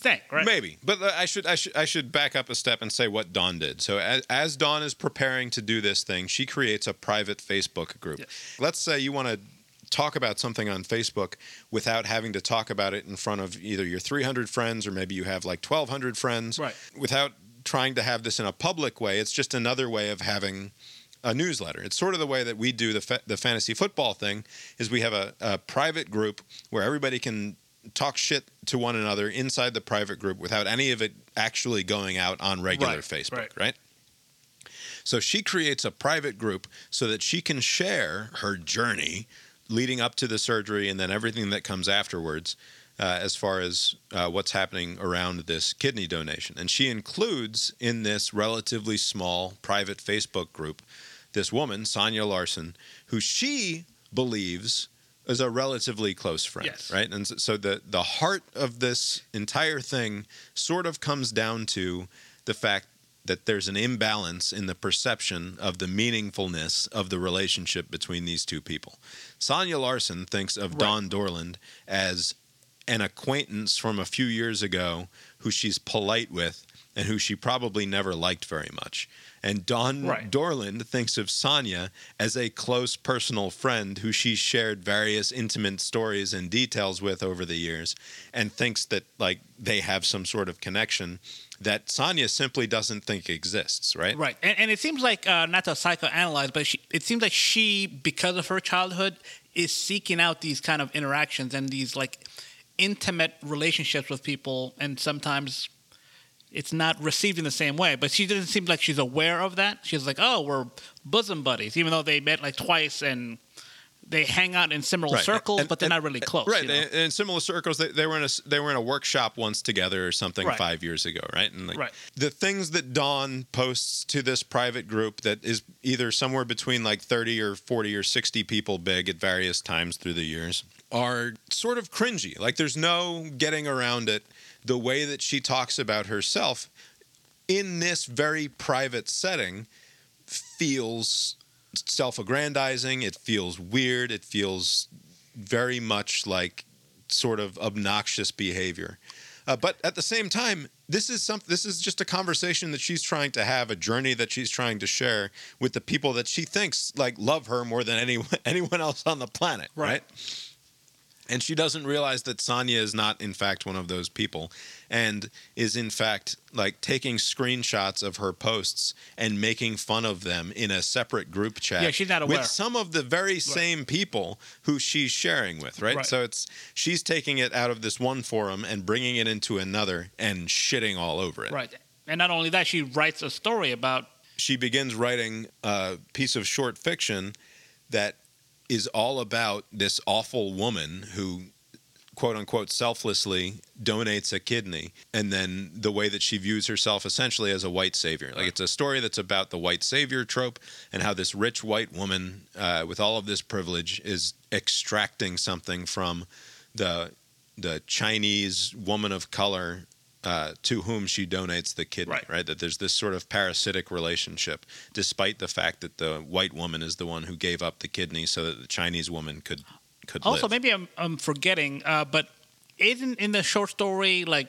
thing, right?
Maybe, but uh, I should I should I should back up a step and say what Dawn did. So as, as Dawn is preparing to do this thing, she creates a private Facebook group. Let's say you want to talk about something on Facebook without having to talk about it in front of either your 300 friends or maybe you have like 1200 friends
Right.
without trying to have this in a public way. It's just another way of having a newsletter. It's sort of the way that we do the fa- the fantasy football thing is we have a, a private group where everybody can talk shit to one another inside the private group without any of it actually going out on regular
Right,
Facebook,
right.
right? So she creates a private group so that she can share her journey leading up to the surgery and then everything that comes afterwards uh, as far as uh, what's happening around this kidney donation. And she includes in this relatively small private Facebook group this woman, Sonya Larson, who she believes is a relatively close friend,
Yes.
right? And so- so the the heart of this entire thing sort of comes down to the fact that there's an imbalance in the perception of the meaningfulness of the relationship between these two people. Sonya Larson thinks of
Right.
Dawn Dorland as an acquaintance from a few years ago who she's polite with and who she probably never liked very much. And Dawn
Right.
Dorland thinks of Sonya as a close personal friend who she shared various intimate stories and details with over the years and thinks that like they have some sort of connection that Sonya simply doesn't think exists, right?
Right, and, and it seems like uh, not to psychoanalyze, but she, it seems like she, because of her childhood, is seeking out these kind of interactions and these like intimate relationships with people, and sometimes it's not received in the same way. But she doesn't seem like she's aware of that. She's like, "Oh, we're bosom buddies," even though they met like twice and they hang out in similar
Right.
circles,
And-
but they're
and-
not really close.
Right.
you know?
and In similar circles, they, they were in a they were in a workshop once together or something
Right.
five years ago, right? And like
Right.
the things that Dawn posts to this private group that is either somewhere between like thirty or forty or sixty people big at various times through the years are sort of cringy. Like there's no getting around it. The way that she talks about herself in this very private setting feels self-aggrandizing. It feels weird. It feels very much like sort of obnoxious behavior. Uh, but at the same time, this is some. This is just a conversation that she's trying to have, a journey that she's trying to share with the people that she thinks like love her more than anyone anyone else on the planet.
Right.
right? And she doesn't realize that Sonya is not, in fact, one of those people, and is, in fact, like taking screenshots of her posts and making fun of them in a separate group chat.
Yeah, she's not aware.
With some of the very same people who she's sharing with, right?
Right.
So it's she's taking it out of this one forum and bringing it into another and shitting all over it.
Right. And not only that, she writes a story about
She begins writing a piece of short fiction that is all about this awful woman who quote unquote selflessly donates a kidney and then the way that she views herself essentially as a white savior. Like it's a story that's about the white savior trope and how this rich white woman uh, with all of this privilege is extracting something from the the chinese woman of color uh, to whom she donates the kidney,
Right.
right. That there's this sort of parasitic relationship, despite the fact that the white woman is the one who gave up the kidney so that the Chinese woman could could
Also,
live.
maybe I'm, I'm forgetting, uh, but isn't in the short story like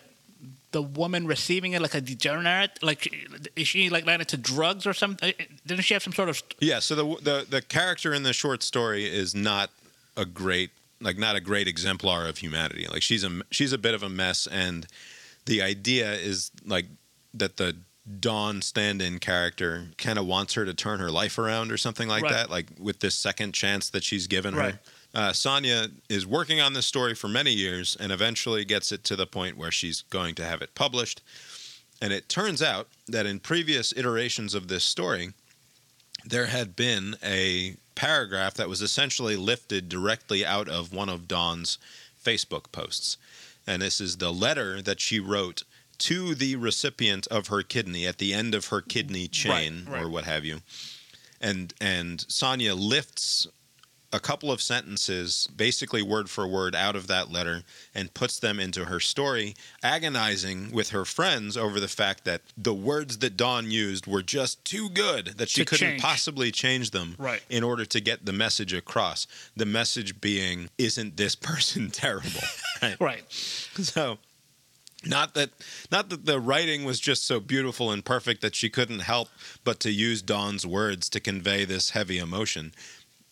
the woman receiving it like a degenerate? Like, she- is she like related to drugs or something? Uh, Didn't she have some sort of?
Yeah, so the the the character in the short story is not a great like not a great exemplar of humanity. Like she's a she's a bit of a mess and the idea is like that the Dawn stand-in character kind of wants her to turn her life around or something like
Right.
that like with this second chance that she's given
Right.
her. Uh, Sonya is working on this story for many years and eventually gets it to the point where she's going to have it published. And it turns out that in previous iterations of this story, there had been a paragraph that was essentially lifted directly out of one of Dawn's Facebook posts. And this is the letter that she wrote to the recipient of her kidney at the end of her kidney chain
right.
or what have you. And and Sonya lifts a couple of sentences, basically word for word, out of that letter and puts them into her story, agonizing with her friends over the fact that the words that Dawn used were just too good that she couldn't
change.
possibly change them
Right.
in order to get the message across. The message being, isn't this person terrible? right.
Right.
So not that not that the writing was just so beautiful and perfect that she couldn't help but to use Dawn's words to convey this heavy emotion,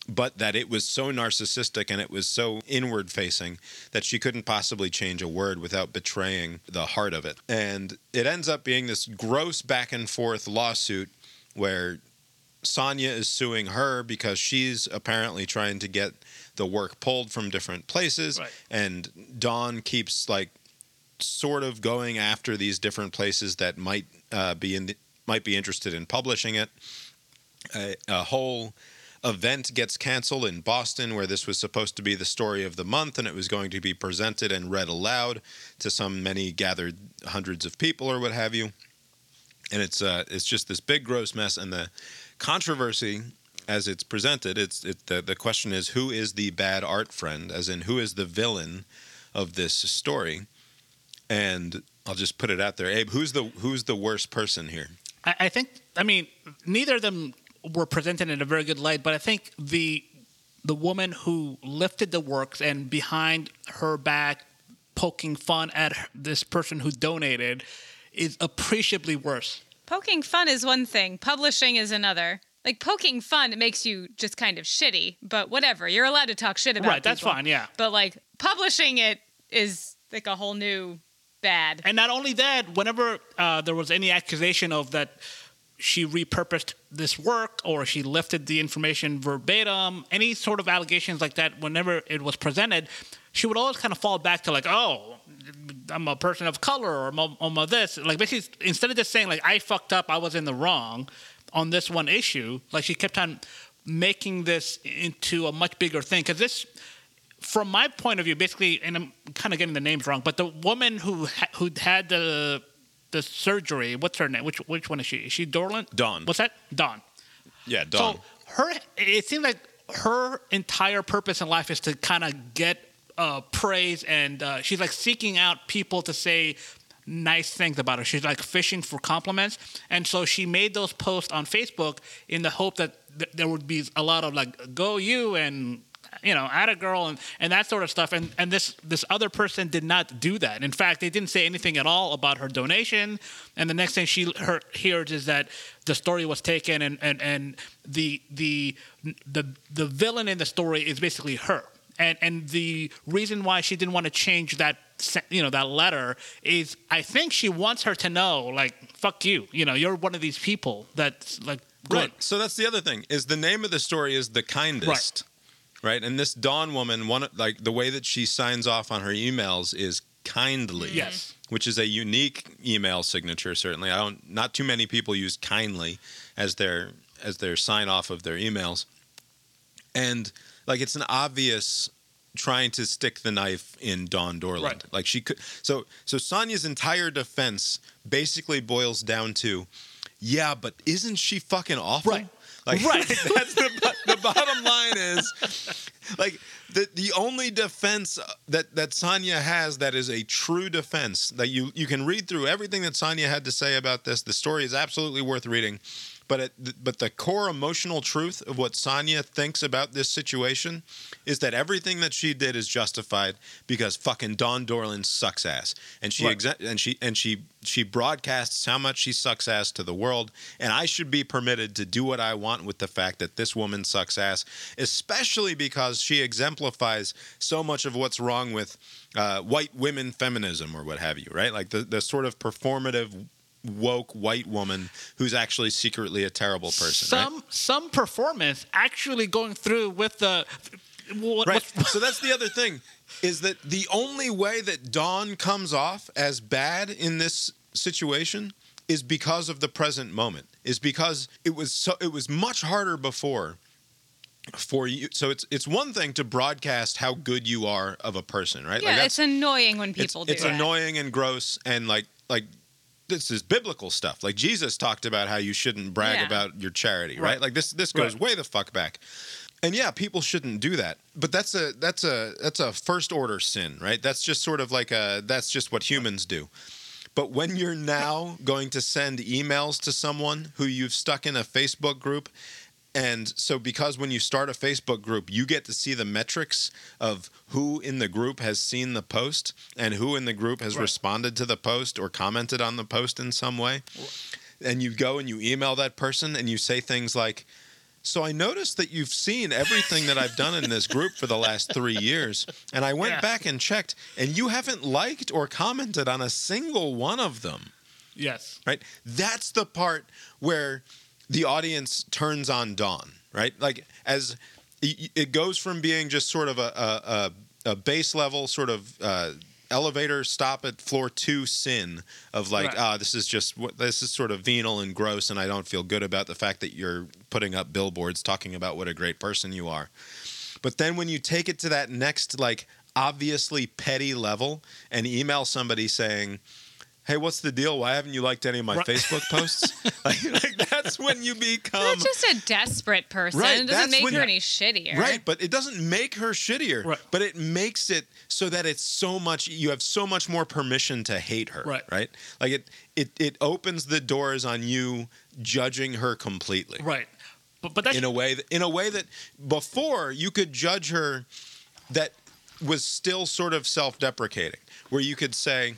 but that it was so narcissistic and it was so inward facing that she couldn't possibly change a word without betraying the heart of it. And it ends up being this gross back and forth lawsuit where Sonya is suing her because she's apparently trying to get the work pulled from different places
Right.
and Dawn keeps like sort of going after these different places that might uh, be in the, might be interested in publishing it. A, a whole event gets canceled in Boston where this was supposed to be the story of the month and it was going to be presented and read aloud to some many gathered hundreds of people or what have you. And it's uh, it's just this big gross mess and the controversy as it's presented it's it, the the question is who is the bad art friend as in who is the villain of this story and I'll just put it out there Abe who's the who's the worst person here
I, I think. I mean, neither of them were presented in a very good light, but I think the the woman who lifted the works and behind her back poking fun at this person who donated is appreciably worse.
Poking fun is one thing, publishing is another. Like poking fun it makes you just kind of shitty, but whatever. You're allowed to talk shit about
Right, that's fine, yeah.
But like publishing it is like a whole new bad.
And not only that, whenever uh, there was any accusation of that she repurposed this work or she lifted the information verbatim, any sort of allegations like that, whenever it was presented, she would always kind of fall back to like, oh, I'm a person of color or I'm a, this. Like basically, instead of just saying like I fucked up, I was in the wrong on this one issue, like she kept on making this into a much bigger thing because this from my point of view, basically, and I'm kind of getting the names wrong, but the woman who ha- who had the the surgery, what's her name? Which which one is she? Is she Dorland?
Dawn.
What's that? Dawn.
yeah Dawn
So her, it seems like her entire purpose in life is to kind of get uh, praise, and uh, she's like seeking out people to say nice things about her. She's like fishing for compliments, and so she made those posts on Facebook in the hope that th- there would be a lot of like "go you" and you know, at a girl and, and that sort of stuff. And and this this other person did not do that. In fact, they didn't say anything at all about her donation. And the next thing she her, hears is that the story was taken and, and, and the the the the villain in the story is basically her. And and the reason why she didn't want to change that you know that letter is I think she wants her to know like fuck you. You know, you're one of these people that's like good.
Right. So that's the other thing is the name of the story is the kindest. Right. And this Dawn woman, one like the way that she signs off on her emails is kindly.
Yes. Mm-hmm.
Which is a unique email signature. Certainly, I don't. Not too many people use kindly as their as their sign off of their emails. And like it's an obvious trying to stick the knife in Dawn Dorland.
Right.
Like she could. So so Sonya's entire defense basically boils down to, yeah, but isn't she fucking awful?
Right.
Like
Right.
that's the, the bottom line is like the the only defense uh, that that Sonya has that is a true defense that you you can read through everything that Sonya had to say about this. The story is absolutely worth reading. But it, but the core emotional truth of what Sonya thinks about this situation is that everything that she did is justified because fucking Dawn Dorland sucks ass, and she
Right.
and she and she she broadcasts how much she sucks ass to the world, and I should be permitted to do what I want with the fact that this woman sucks ass, especially because she exemplifies so much of what's wrong with uh, white women feminism or what have you, right? Like the the sort of performative woke white woman who's actually secretly a terrible person, right?
some some performance actually going through with the what,
Right.
what's-
so that's the other thing is that the only way that Dawn comes off as bad in this situation is because of the present moment. Is because it was so it was much harder before for you so it's it's one thing to broadcast how good you are of a person, right?
Yeah,
Like
it's annoying when
it's,
people do
it's
that.
annoying and gross and like like this is biblical stuff. Like Jesus talked about how you shouldn't brag
Yeah.
about your charity, right?
Right.
Like this this goes
Right.
way the fuck back. And yeah, people shouldn't do that. But that's a that's a that's a first order sin, right? That's just sort of like a that's just what humans do. But when you're now going to send emails to someone who you've stuck in a Facebook group and so, because when you start a Facebook group, you get to see the metrics of who in the group has seen the post and who in the group has
Right.
responded to the post or commented on the post in some way. And you go and you email that person and you say things like, So, I noticed that you've seen everything that I've done in this group for the last three years. And I went
Yeah.
back and checked, and you haven't liked or commented on a single one of them
yes.
right? That's the part where the audience turns on Dawn, right? Like as it goes from being just sort of a a, a, a base level sort of uh, elevator stop at floor two sin of like
Right.
ah this is just this is sort of venal and gross and I don't feel good about the fact that you're putting up billboards talking about what a great person you are. But then when you take it to that next like obviously petty level and email somebody saying hey, what's the deal? Why haven't you liked any of my
Right.
Facebook posts? like, like, that's when you become
That's just a desperate person.
Right,
it doesn't make
when-
her any shittier.
right. But it doesn't make her shittier.
Right.
But it makes it so that it's so much. You have so much more permission to hate her.
Right.
Right. Like it. It it opens the doors on you judging her completely.
Right. But but that's
in a way that in a way that before you could judge her that was still sort of self-deprecating where you could say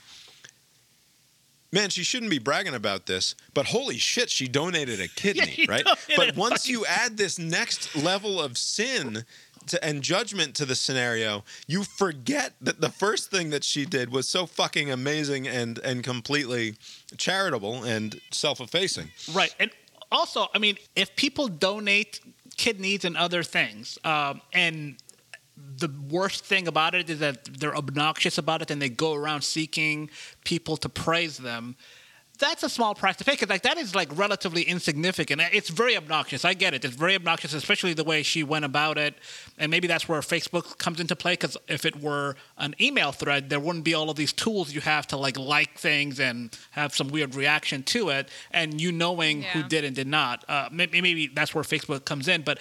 man she shouldn't be bragging about this but holy shit she donated a kidney
she
right but once
fucking-
you add this next level of sin to, and judgment to the scenario you forget that the first thing that she did was so fucking amazing and and completely charitable and self-effacing
Right. And also, I mean, if people donate kidneys and other things, um, and the worst thing about it is that they're obnoxious about it and they go around seeking people to praise them. That's a small price to pay because like that is like relatively insignificant. It's very obnoxious. I get it. It's very obnoxious, especially the way she went about it. And maybe that's where Facebook comes into play because if it were an email thread, there wouldn't be all of these tools you have to like like things and have some weird reaction to it, and you knowing who did and did not. Uh, maybe, maybe that's where Facebook comes in, but.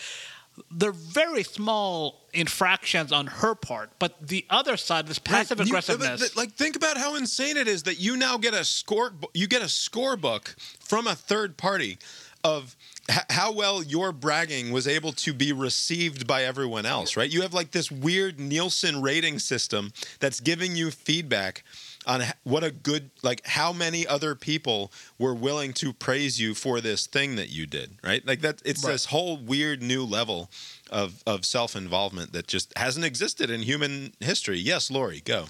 They're very small infractions on her part, but the other side, this passive
Right.
Aggressiveness.
th- like think about how insane it is that you now get a score you get a scorebook from a third party of h- how well your bragging was able to be received by everyone else, right? You have like this weird Nielsen rating system that's giving you feedback on what a good like how many other people were willing to praise you for this thing that you did, right? Like that it's
Right.
this whole weird new level of of self-involvement that just hasn't existed in human history. Yes, Lori, go.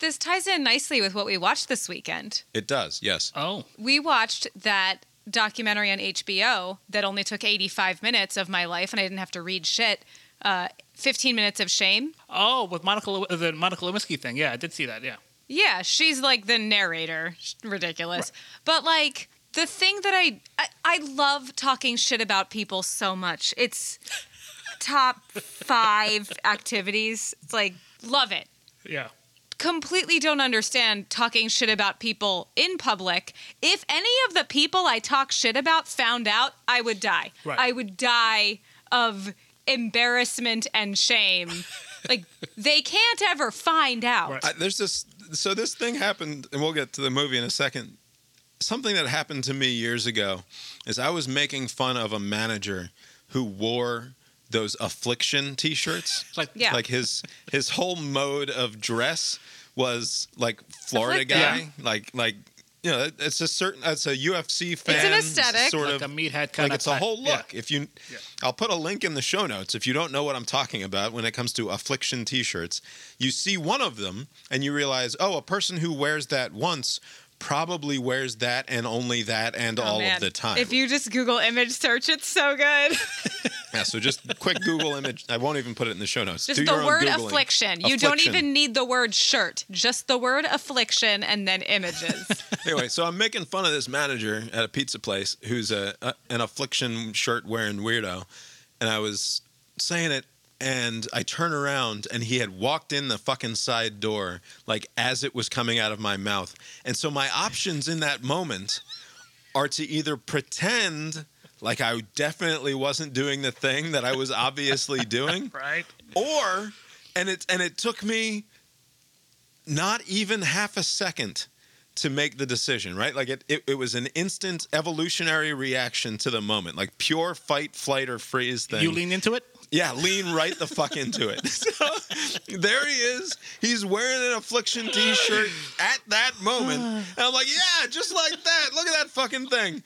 This ties in nicely with what we watched this weekend.
It does, yes.
oh,
We watched that documentary on HBO that only took 85 minutes of my life and I didn't have to read shit. Uh, 15 minutes of shame.
oh, with Monica the Monica Lewinsky thing. Yeah, I did see that. Yeah.
Yeah, she's like the narrator. Ridiculous. But like the thing that I, I I love talking shit about people so much. It's top 5 activities. It's like love it.
Yeah.
completely don't understand talking shit about people in public. If any of the people I talk shit about found out, I would die.
Right.
I would die of embarrassment and shame. like they can't ever find out.
Right.
I, there's this so this thing happened and we'll get to the movie in a second. Something that happened to me years ago is I was making fun of a manager who wore those affliction t-shirts.
Like
Yeah.
Like his his whole mode of dress was like Florida
Afflicted.
guy, like like you know, it's a certain it's a UFC fan
aesthetic.
sort
like
of
a meathead kind of.
like
of
it's a whole
yeah.
look. If you,
Yeah.
I'll put a link in the show notes. If you don't know what I'm talking about when it comes to affliction T-shirts, you see one of them and you realize, oh, a person who wears that once probably wears that and only that and
Oh,
all
man.
of the time.
If you just Google image search, it's so good.
yeah, so just quick Google image. I won't even put it in the show notes.
Just
Do
the word affliction. You don't even need the word shirt. Just the word affliction and then images.
anyway, so I'm making fun of this manager at a pizza place who's a, a an affliction shirt wearing weirdo, and I was saying it, and I turn around, and he had walked in the fucking side door like as it was coming out of my mouth, and so my options in that moment are to either pretend like I definitely wasn't doing the thing that I was obviously doing,
right.
or and it and it took me not even half a second to make the decision right like it, it, it was an instant evolutionary reaction to the moment like pure fight flight or freeze thing
You lean into it.
Yeah lean right the fuck into it. So there he is. He's wearing an affliction t-shirt at that moment. And i'm like yeah just like that. Look at that fucking thing.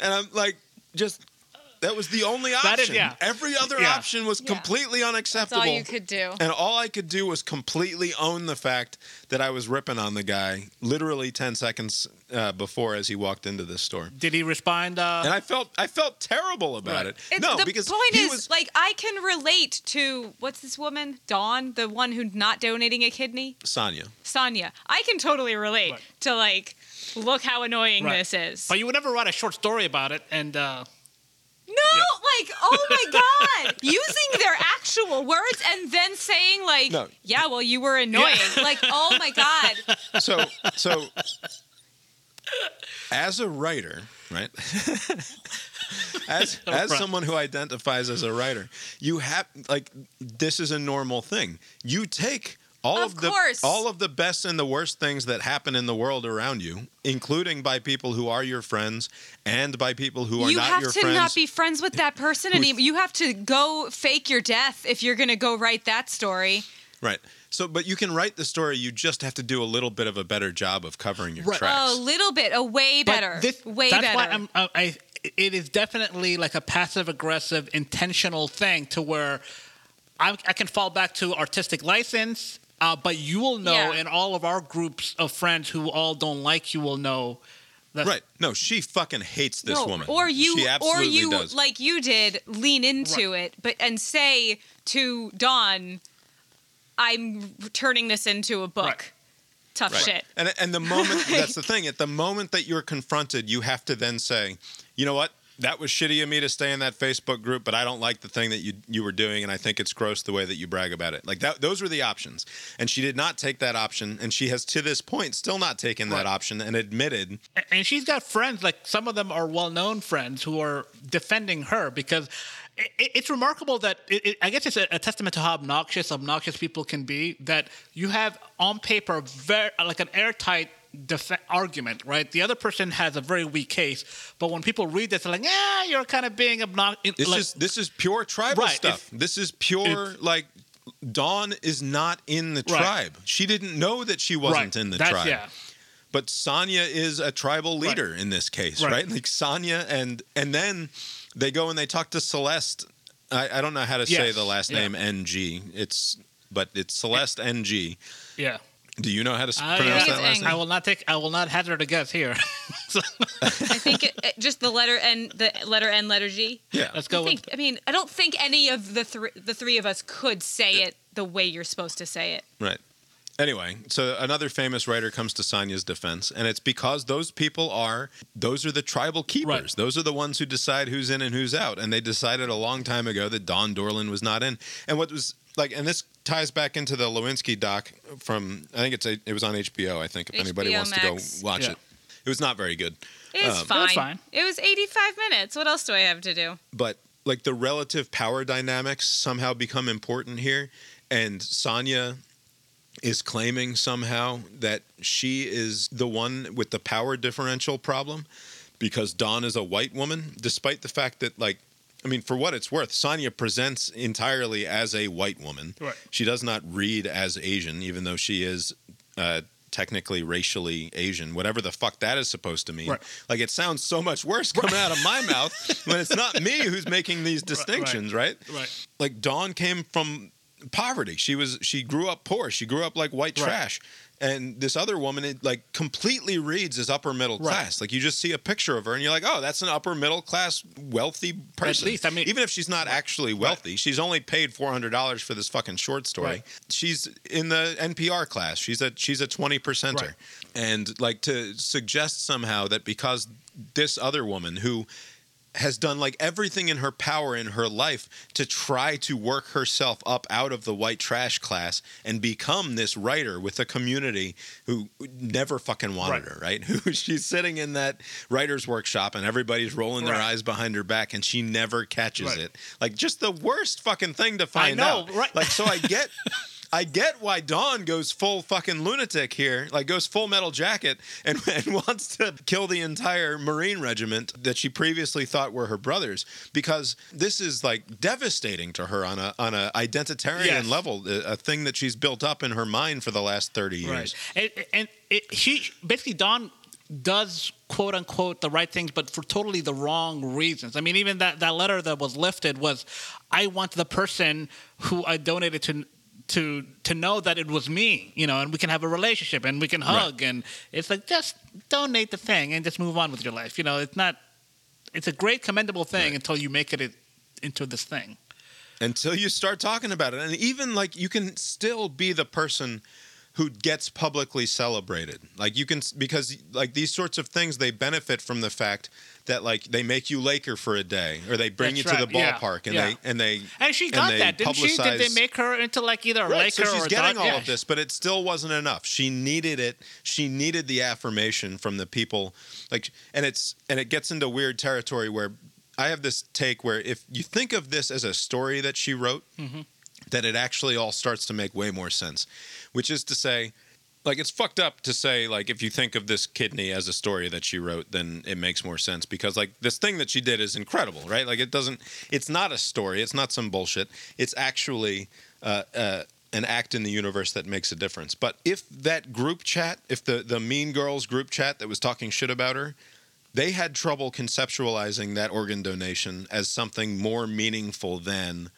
And i'm like just that was the only option
That is- yeah.
every other
Yeah.
option was
Yeah.
completely
That's
unacceptable
all you could do.
and all I could do was completely own the fact that I was ripping on the guy literally 10 seconds uh, before as he walked into this store.
Did he respond? Uh,
And I felt I felt terrible about
Right.
it.
It's,
no,
the
because the
point
he
is,
was
like, I can relate to what's this woman, Dawn, the one who's not donating a kidney,
Sonya.
Sonia. I can totally relate
Right.
to like, look how annoying
Right.
this is.
but you would never write a short story about it, and uh,
no, like, oh my god, using their actual words and then saying like,
No.
yeah, well, you were annoying. Like, oh my god,
So so as a writer, right? as as someone who identifies as a writer, you have like this is a normal thing. You take all
Of
of, the
course.
all of the best and the worst things that happen in the world around you, including by people who are your friends and by people who are
you
not your friends.
You have to not be friends with that person anymore. You have to go fake your death if you're gonna go write that story.
right. So, but you can write the story. You just have to do a little bit of a better job of covering your tracks.
A little bit, a way
but
better,
This,
way
that's
better.
why I'm. Uh, I. It is definitely like a passive aggressive, intentional thing to where I, I can fall back to artistic license. Uh, but you will know,
Yeah.
and all of our groups of friends who all don't like you will know. That
Right. No, she fucking hates this
no,
woman.
or you,
she
or you,
does.
like you did, lean into it, but and say to Dawn, "I'm turning this into a book."
Right.
Tough
Right.
shit.
And and the moment that's the thing. At the moment that you're confronted, you have to then say, you know what? That was shitty of me to stay in that Facebook group, but I don't like the thing that you you were doing, and I think it's gross the way that you brag about it. Like that, those were the options, and she did not take that option, and she has to this point still not taken that option and admitted
and she's got friends like some of them are well-known friends who are defending her because it's remarkable that it, it, I guess it's a, a testament to how obnoxious obnoxious people can be that you have on paper very like an airtight def- argument, right? The other person has a very weak case, but when people read this, they're like, "Yeah, you're kind of being obnoxious."
This
like,
is this is pure tribal
Right,
stuff. this is pure like Dawn is not in the
Right.
tribe. She didn't know that she wasn't
right.
in the
That's,
tribe.
Yeah.
But Sonya is a tribal leader in this case, right. Like Sonya and and then they go and they talk to Celeste. I, I don't know how to say
Yes,
the last
yeah.
name NG. It's but it's Celeste NG.
Yeah.
Do you know how to s-
I,
pronounce
think
that last name?
I will not take. I will not hazard a guess here. So,
I think it, it- just the letter N, the letter N, letter G.
Yeah.
let's
I
go
think.
with
I mean, I don't think any of the three, the three of us could say it the way you're supposed to say it.
Right. Anyway, so another famous writer comes to Sonya's defense, and it's because those people are those are the tribal keepers.
Right.
Those are the ones who decide who's in and who's out. And they decided a long time ago that Dawn Dorland was not in. And what was like, and this ties back into the Lewinsky doc from I think it's a, it was on HBO. I think if anybody wants
Max.
to go watch
Yeah.
it, it was not very good.
It was
Um,
fine.
It was fine.
It was 85 minutes. What else do I have to do?
but like the relative power dynamics somehow become important here and Sonya is claiming somehow that she is the one with the power differential problem because Dawn is a white woman despite the fact that like I mean for what it's worth Sonya presents entirely as a white woman.
Right.
She does not read as Asian even though she is uh technically racially Asian, whatever the fuck that is supposed to mean.
Right.
Like it sounds so much worse coming out of my mouth when it's not me who's making these distinctions, right?
right.
Like Dawn came from poverty. She was she grew up poor. She grew up like white
Right.
trash. And this other woman, it like completely reads as upper middle
Right.
class. Like you just see a picture of her, and you're like, "Oh, that's an upper middle class, wealthy person."
At least, I mean-
even if she's not actually wealthy, she's only paid four hundred dollars for this fucking short story.
Right.
She's in the NPR class. She's a she's a twenty percenter,
Right.
and like to suggest somehow that because this other woman who has done like everything in her power in her life to try to work herself up out of the white trash class and become this writer with a community who never fucking wanted
Right.
her, right? Who she's sitting in that writer's workshop and everybody's rolling their
Right.
eyes behind her back and she never catches
Right.
it. Like just the worst fucking thing to find
know,
out.
right.
Like so I get I get why Dawn goes full fucking lunatic here, like goes full metal jacket and, and wants to kill the entire Marine regiment that she previously thought were her brothers, because this is like devastating to her on a on a identitarian
Yes.
level, a, a thing that she's built up in her mind for the last thirty years.
Right. And, and it, she basically Dawn does quote unquote the right things, but for totally the wrong reasons. I mean, even that, that letter that was lifted was, I want the person who I donated to to to know that it was me, you know, and we can have a relationship and we can hug and it's like just donate the thing and just move on with your life. You know, it's not. It's a great commendable thing
Right.
until you make it into this thing.
until you start talking about it and even like you can still be the person who gets publicly celebrated like you can because like these sorts of things they benefit from the fact that like they make you laker for a day or they bring
That's
you to
right,
the
yeah,
ballpark and
yeah.
they and they
And she got
they
that, didn't she? Did they make her into like either a
Right,
Laker
so she's
or a
getting
Dod-
all
yeah.
of this, but it still wasn't enough. She needed it. She needed the affirmation from the people. Like, and it's and it gets into weird territory where I have this take where if you think of this as a story that she wrote,
Mm-hmm.
that it actually all starts to make way more sense. Which is to say, like it's fucked up to say like if you think of this kidney as a story that she wrote then it makes more sense because like this thing that she did is incredible right like it doesn't it's not a story it's not some bullshit it's actually uh, uh, an act in the universe that makes a difference but if that group chat if the the mean girls group chat that was talking shit about her they had trouble conceptualizing that organ donation as something more meaningful than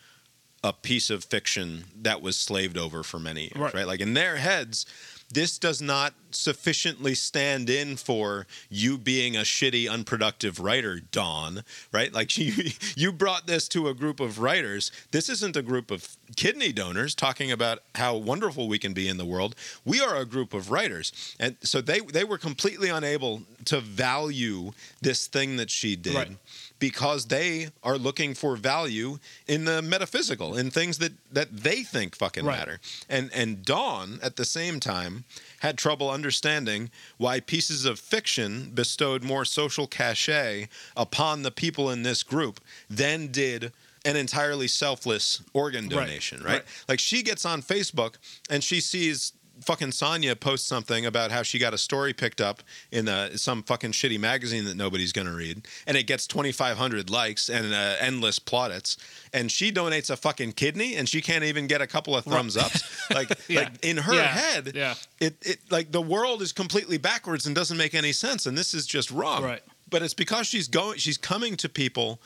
a piece of fiction that was slaved over for many years, right?
Right.
Like in their heads, this does not sufficiently stand in for you being a shitty, unproductive writer, Dawn right? Like you, you brought this to a group of writers. This isn't a group of kidney donors talking about how wonderful we can be in the world. We are a group of writers. And so they, they were completely unable to value this thing that she did.
Right.
Because they are looking for value in the metaphysical, in things that that they think fucking
Right.
matter. And and Dawn at the same time had trouble understanding why pieces of fiction bestowed more social cachet upon the people in this group than did an entirely selfless organ
Right.
donation, right?
Right.
Like she gets on Facebook and she sees fucking Sonya posts something about how she got a story picked up in uh some fucking shitty magazine that nobody's going to read, and it gets 2,500 likes and uh, endless plaudits, and she donates a fucking kidney, and she can't even get a couple of thumbs ups. Like,
Yeah.
like in her
Yeah.
head,
Yeah.
it it like the world is completely backwards and doesn't make any sense, and this is just wrong.
Right.
But it's because she's going, she's coming to people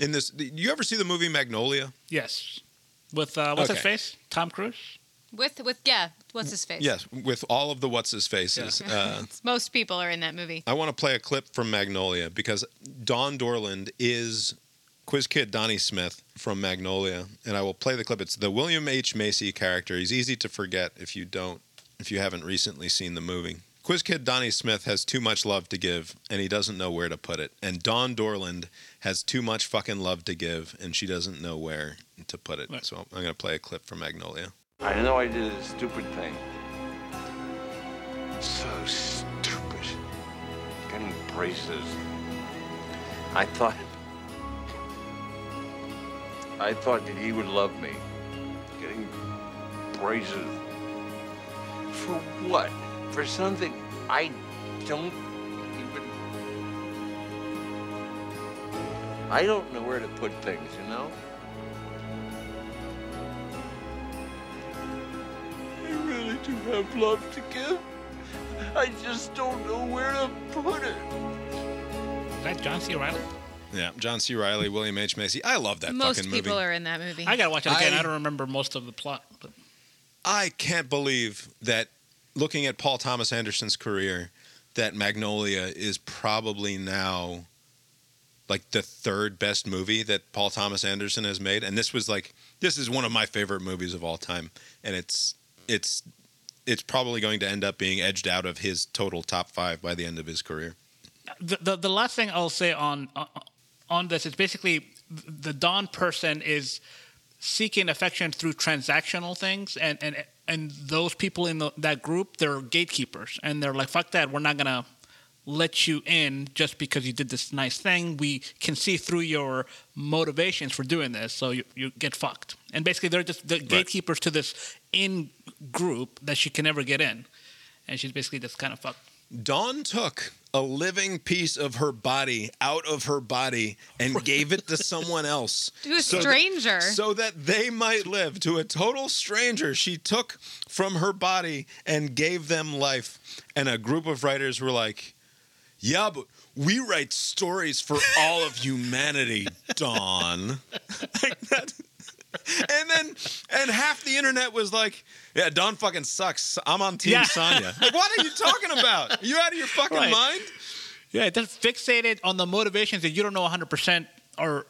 in this. You ever see the movie Magnolia?
Yes. With uh, what's his
Okay.
face? Tom Cruise.
With with yeah, what's his face?
Yes, with all of the what's his faces. Uh,
Most people are in that movie.
I want to play a clip from Magnolia because Dawn Dorland is Quiz Kid Donnie Smith from Magnolia, and I will play the clip. It's the William H Macy character. He's easy to forget if you don't, if you haven't recently seen the movie. Quiz Kid Donnie Smith has too much love to give, and he doesn't know where to put it. And Dawn Dorland has too much fucking love to give, and she doesn't know where to put it.
Right.
So I'm going to play a clip from Magnolia.
I know I did a stupid thing. So stupid. Getting braces. I thought. I thought that he would love me. Getting braces. For what? For something I don't even. I don't know where to put things, you know? Really do have love to give. I just don't know where to put it.
Is that John C. Reilly?
Yeah, John C. Reilly, William H Macy. I love that
Most
fucking movie.
Most people are in that movie.
I gotta watch it again. I,
I-
don't remember most of the plot. But
I can't believe that looking at Paul Thomas Anderson's career, that Magnolia is probably now like the third best movie that Paul Thomas Anderson has made. And this was like this is one of my favorite movies of all time. And it's it's it's probably going to end up being edged out of his total top five by the end of his career.
the, the the last thing I'll say on uh, on this is basically the Dawn person is seeking affection through transactional things, and and and those people in the, that group they're gatekeepers, and they're like, "Fuck that, we're not gonna." let you in just because you did this nice thing we can see through your motivations for doing this so you, you get fucked and basically they're just the gatekeepers to this in group that she can never get in and she's basically just kind of fucked
Dawn took a living piece of her body out of her body and gave it to someone else.
To a
so that-
stranger.
so that they might live. To a total stranger, she took from her body and gave them life. And a group of writers were like, yeah, but we write stories for all of humanity, Dawn. like that. And then, and half the internet was like, "Yeah, Dawn fucking sucks. I'm on Team
Yeah.
Sonya." Like, what are you talking about? Are you out of your fucking
Right.
mind?
Yeah, just fixated on the motivations that you don't know 100% or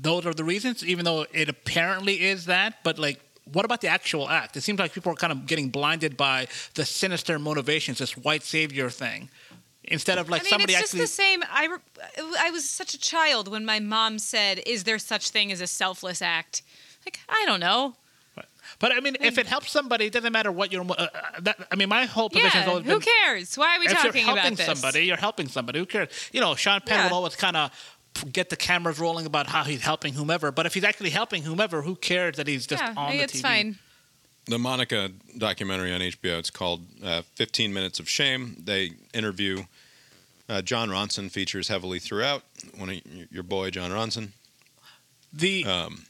those are the reasons, even though it apparently is that. But, like, what about the actual act? It seems like people are kind of getting blinded by the sinister motivations, this white savior thing. Instead of like
I mean,
somebody
it's just
actually.
the same. I, re- I was such a child when my mom said, "Is there such thing as a selfless act?" Like, I don't know.
But I mean, if it helps somebody, it doesn't matter what your. Uh, uh, that, I mean, my whole position has
Yeah,
always
who
been.
cares? Why are we talking about this?
if
talking
you're helping
about this?
somebody, you're helping somebody. Who cares? You know, Sean Penn
Yeah.
will always kind of get the cameras rolling about how he's helping whomever. But if he's actually helping whomever, who cares that he's just
yeah,
on the
it's
TV?
fine.
The Monica documentary on HBO. It's called uh, 15 Minutes of Shame. They interview uh, Jon Ronson. Features heavily throughout. One of your boy Jon Ronson.
The
Um,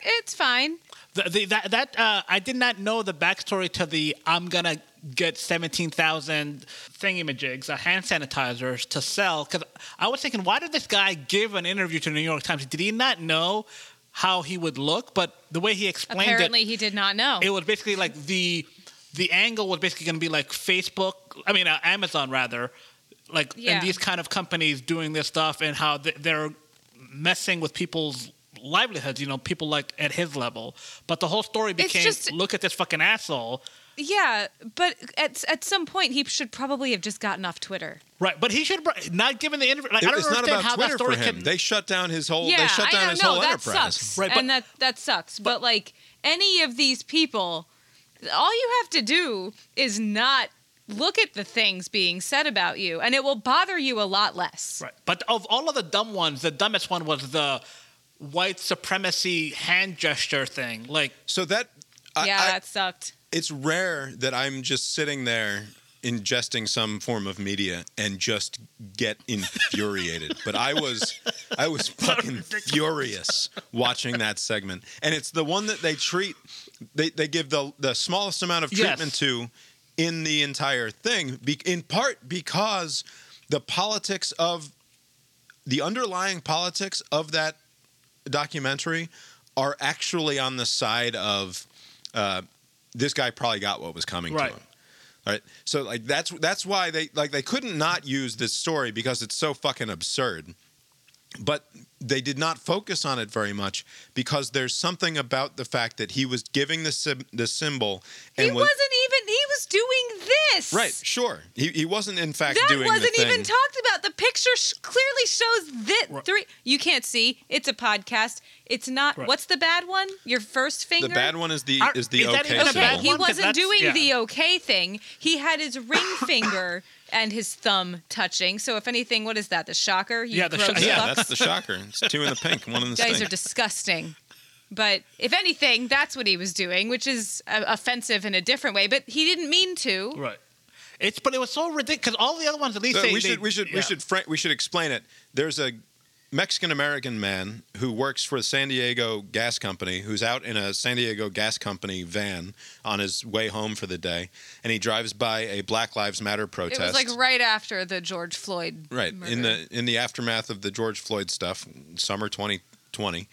It was. It's fine.
The, the, that that uh, I did not know the backstory to the I'm gonna get seventeen thousand thingamajigs, uh, hand sanitizers to sell. Because I was thinking, why did this guy give an interview to the New York Times? Did he not know how he would look? But the way he explained
Apparently,
it,
he did not know.
it was basically like the the angle was basically going to be like Facebook. I mean, uh, Amazon rather, like
Yeah.
and these kind of companies doing this stuff and how th- they're messing with people's livelihoods. You know, people like at his level. But the whole story became
just-
look at this fucking asshole.
yeah, but at at some point he should probably have just gotten off Twitter.
Right, but he should have not given the interview. Like, I don't
it's not
understand
about
how
Twitter
that story
for him.
can.
They shut down his whole.
yeah,
they shut down
I know,
his
no,
whole
that
enterprise.
sucks,
Right, but-
and that that sucks. But, like any of these people, all you have to do is not look at the things being said about you, and it will bother you a lot less.
Right, but of all of the dumb ones, the dumbest one was the white supremacy hand gesture thing. Like,
So that. I-
yeah,
I-
that sucked.
it's rare that I'm just sitting there ingesting some form of media and just get infuriated. but I was I was fucking furious watching that segment. And it's the one that they treat they, they give the the smallest amount of
Yes.
treatment to in the entire thing be, in part because the politics of the underlying politics of that documentary are actually on the side of uh, this guy probably got what was coming
Right.
to him. Right. So like that's that's why they like they couldn't not use this story because it's so fucking absurd. But they did not focus on it very much because there's something about the fact that he was giving the sim- the symbol and
He
was,
wasn't even. He was doing this.
right. Sure, he, he wasn't in fact
That
doing
wasn't
the thing.
even talked about. The picture sh- clearly shows that
Right.
Three. You can't see. It's a podcast. It's not.
Right.
What's the bad one? Your first finger.
the bad one is the
Are-
is the
is that
okay
even a
Okay,
bad
symbol.
he wasn't doing
yeah.
the okay thing. He had his ring finger and his thumb touching. So if anything, what is that? The shocker? You
Yeah, the
gross
sho- yeah,
fuck.
That's the shocker. It's two in the pink, one in the
guys
stink.
are disgusting. But if anything, that's what he was doing, which is uh, offensive in a different way. But he didn't mean to.
right. It's but it was so ridiculous. because All the other ones at least
So
say
we
they-
should we should
yeah.
we should fra- we should explain it. There's a Mexican American man who works for the San Diego Gas Company who's out in a San Diego Gas Company van on his way home for the day, and he drives by a Black Lives Matter protest.
It was like right after the George Floyd.
right
murder.
in the in the aftermath of the George Floyd stuff, summer 2020,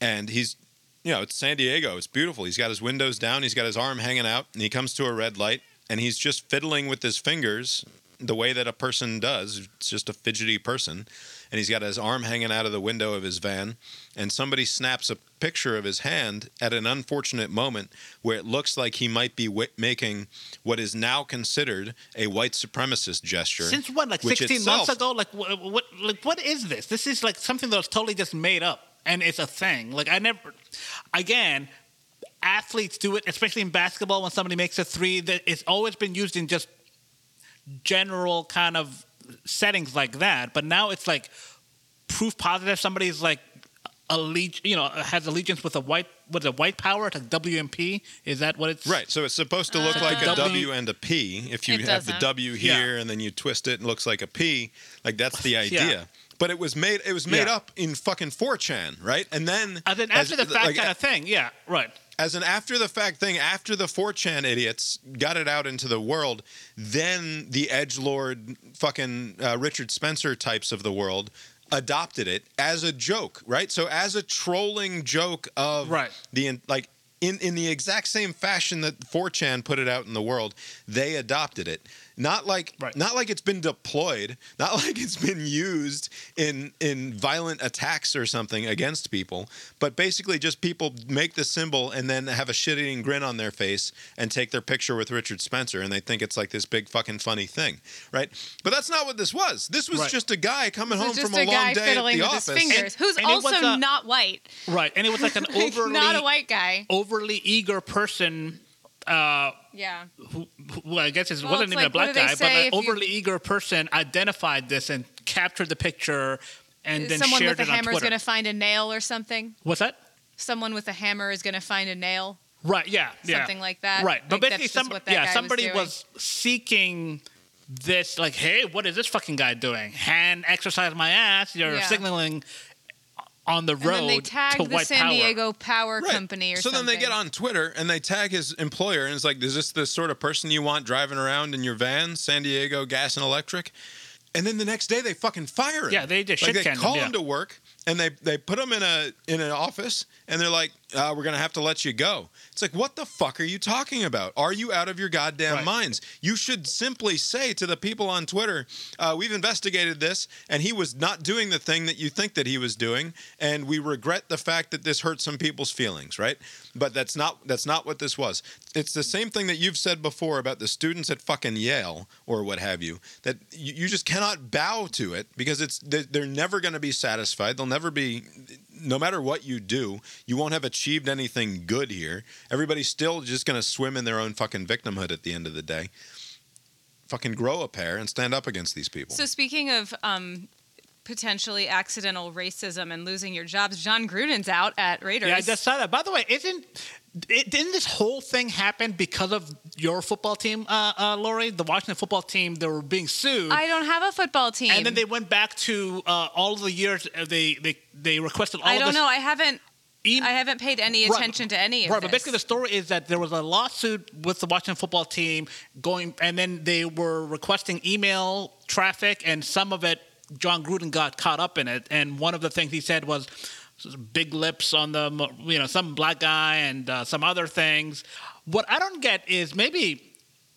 and he's you know it's San Diego, it's beautiful. He's got his windows down, he's got his arm hanging out, and he comes to a red light, and he's just fiddling with his fingers the way that a person does. It's just a fidgety person, and he's got his arm hanging out of the window of his van, and somebody snaps a picture of his hand at an unfortunate moment where it looks like he might be wi- making what is now considered a white supremacist gesture.
Since what, Like 16
itself-
months ago? Like what, what? Like what is this? This is like something that was totally just made up, and it's a thing. Like I never. Again, athletes do it, especially in basketball when somebody makes a three. That it's always been used in just general kind of settings like that. But now it's like proof positive. Somebody's like alleg- you know, has allegiance with a white with a white power. It's like WMP. Is that what it's?
Right. So it's supposed to look
Uh,
like a
W-
W and a P. If you
It
have the
doesn't.
W
Yeah.
here and then you twist it, it looks like a P. Like that's the idea.
Yeah.
But it was made. It was made
Yeah.
up in fucking 4chan, right? And then
And then
as-
after the fact
like,
kind of thing. Yeah. Right.
As an after the fact thing, after the 4chan idiots got it out into the world, then the edge lord fucking uh, Richard Spencer types of the world adopted it as a joke, right? So as a trolling joke of
Right.
the like in in the exact same fashion that 4chan put it out in the world, they adopted it. Not like
Right.
not like it's been deployed, not like it's been used in in violent attacks or something against people, but basically just people make the symbol and then have a shit-eating grin on their face and take their picture with Richard Spencer and they think it's like this big fucking funny thing, right? But that's not what this was. This was
Right.
just a guy coming
This
home from a,
a
long day at the
with
office.
his fingers, who's
and
also
a-
not white.
Right. And it was like an overly
not a white guy.
overly eager person uh,
Yeah.
who, who I guess it
Well,
wasn't even a
like, what
black guy, but an
if you-
overly eager person identified this and captured the picture and then
Someone
shared
with a
it
hammer is going to find a nail or something.
What's that?
Someone with a hammer is going to find a nail.
Right. Yeah. yeah.
Something like that.
Right. But
Like,
basically, some,
what that guy
yeah,
was
somebody
doing.
was, seeking this. Like, hey, what is this fucking guy doing? Hand exercise my ass. You're
Yeah.
signaling on the
And
road
then they
to
the
white
San
power.
Diego Power
Right.
Company or
so
something.
then they get on Twitter and they tag his employer and it's like, is this the sort of person you want driving around in your van, San Diego Gas and Electric? And then the next day they fucking fire him.
Yeah, they just
like they
shit-canned him,
call
yeah.
him to work and they they put him in a in an office and they're like, uh, we're going to have to let you go. It's like, what the fuck are you talking about? Are you out of your goddamn
Right.
minds? You should simply say to the people on Twitter, uh, we've investigated this, and he was not doing the thing that you think that he was doing, and we regret the fact that this hurt some people's feelings, right? But that's not that's not what this was. It's the same thing that you've said before about the students at fucking Yale or what have you. That you, you just cannot bow to it because it's they're, they're never going to be satisfied. They'll never be no matter what you do, you won't have achieved anything good here. Everybody's still just going to swim in their own fucking victimhood at the end of the day. Fucking grow a pair and stand up against these people.
So speaking of um, potentially accidental racism and losing your jobs, Jon Gruden's out at Raiders.
Yeah, I just saw that. By the way, isn't it, didn't this whole thing happen because of your football team, uh, uh, Lori? The Washington football team, they were being sued.
I don't have a football team.
and then they went back to uh, all of the years uh, they they they requested all
I don't know. I haven't.
em-
I haven't paid any
Right,
attention to any of
right,
this.
but basically the story is that there was a lawsuit with the Washington football team going, and then they were requesting email traffic, and some of it, Jon Gruden got caught up in it, and one of the things he said was big lips on the, you know, some black guy and uh, some other things. What I don't get is maybe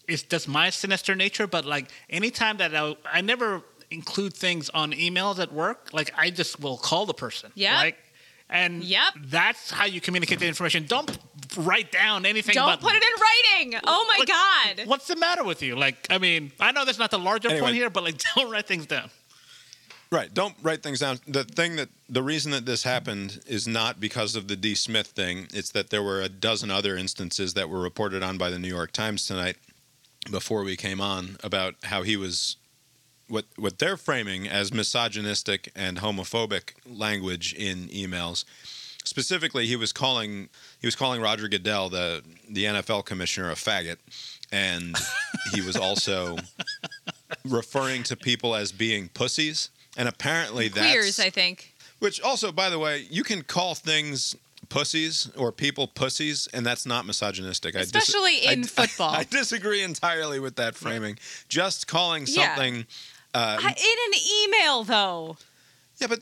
it's just my sinister nature, but like anytime that I, I never include things on emails at work, like I just will call the person.
Yeah.
Like, and
Yep.
that's how you communicate the information. Don't write down anything.
Don't
about,
put it in writing. Oh my
Like,
god.
What's the matter with you? Like, I mean, I know that's not the larger
Anyway.
point here, but like, don't write things down.
Right. Don't write things down. The thing that the reason that this happened is not because of the D. Smith thing. It's that there were a dozen other instances that were reported on by the New York Times tonight before we came on about how he was what what they're framing as misogynistic and homophobic language in emails. Specifically, he was calling he was calling Roger Goodell, the the NFL commissioner, a faggot, and he was also referring to people as being pussies. And apparently, that's
Queers, I think.
which also, by the way, you can call things pussies or people pussies, and that's not misogynistic. I dis-
Especially
I-
in football.
I, disagree entirely with that framing. Just calling
Yeah.
something. Uh,
I- in an email, though.
yeah, but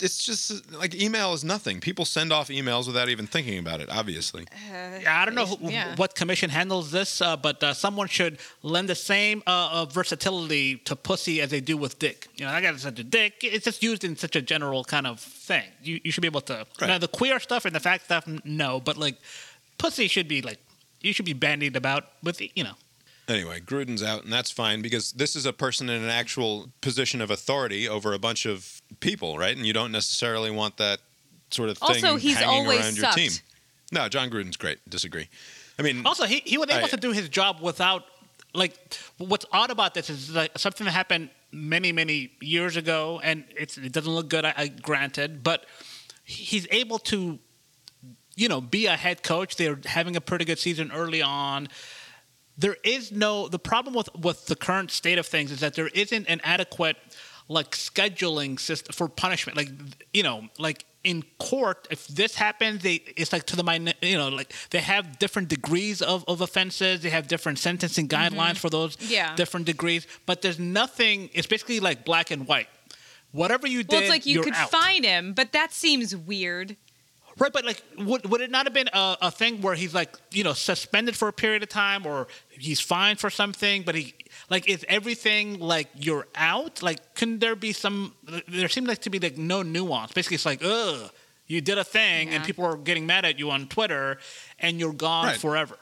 it's just like email is nothing. People send off emails without even thinking about it. Obviously,
Yeah, I don't know who,
Yeah.
what commission handles this, uh, but uh, someone should lend the same uh, uh, versatility to pussy as they do with dick. You know, I got such a dick. It's just used in such a general kind of thing. You, you should be able to.
Right.
Now, the queer stuff and the fact stuff, no, but like, pussy should be like, you should be bandied about with, you know.
Anyway, Gruden's out, and that's fine because this is a person in an actual position of authority over a bunch of people, right? And you don't necessarily want that sort of thing
Also, he's
hanging
always
around your team. No, Jon Gruden's great. Disagree. I mean,
Also, he, he was able
I-
to do his job without, like, what's odd about this is like something that happened many, many years ago, and it's, it doesn't look good, I, I granted, but he's able to, you know, be a head coach. They're having a pretty good season early on. There is no, the problem with, with the current state of things is that there isn't an adequate, like, scheduling system for punishment. Like, you know, like, in court, if this happens, they it's like to the you know, like they have different degrees of, of offenses. They have different sentencing mm-hmm. guidelines for those
Yeah.
different degrees. But there's nothing. It's basically like black and white. Whatever you did,
Well, it's like you could
out.
fine him, but that seems weird.
Right, but like, would, would it not have been a, a thing where he's like, you know, suspended for a period of time, or he's fined for something, but he like is everything like you're out? Like, couldn't there be some? There seemed like to be like no nuance. Basically, it's like, ugh, you did a thing, and people are getting mad at you on Twitter, and you're gone
Right.
forever.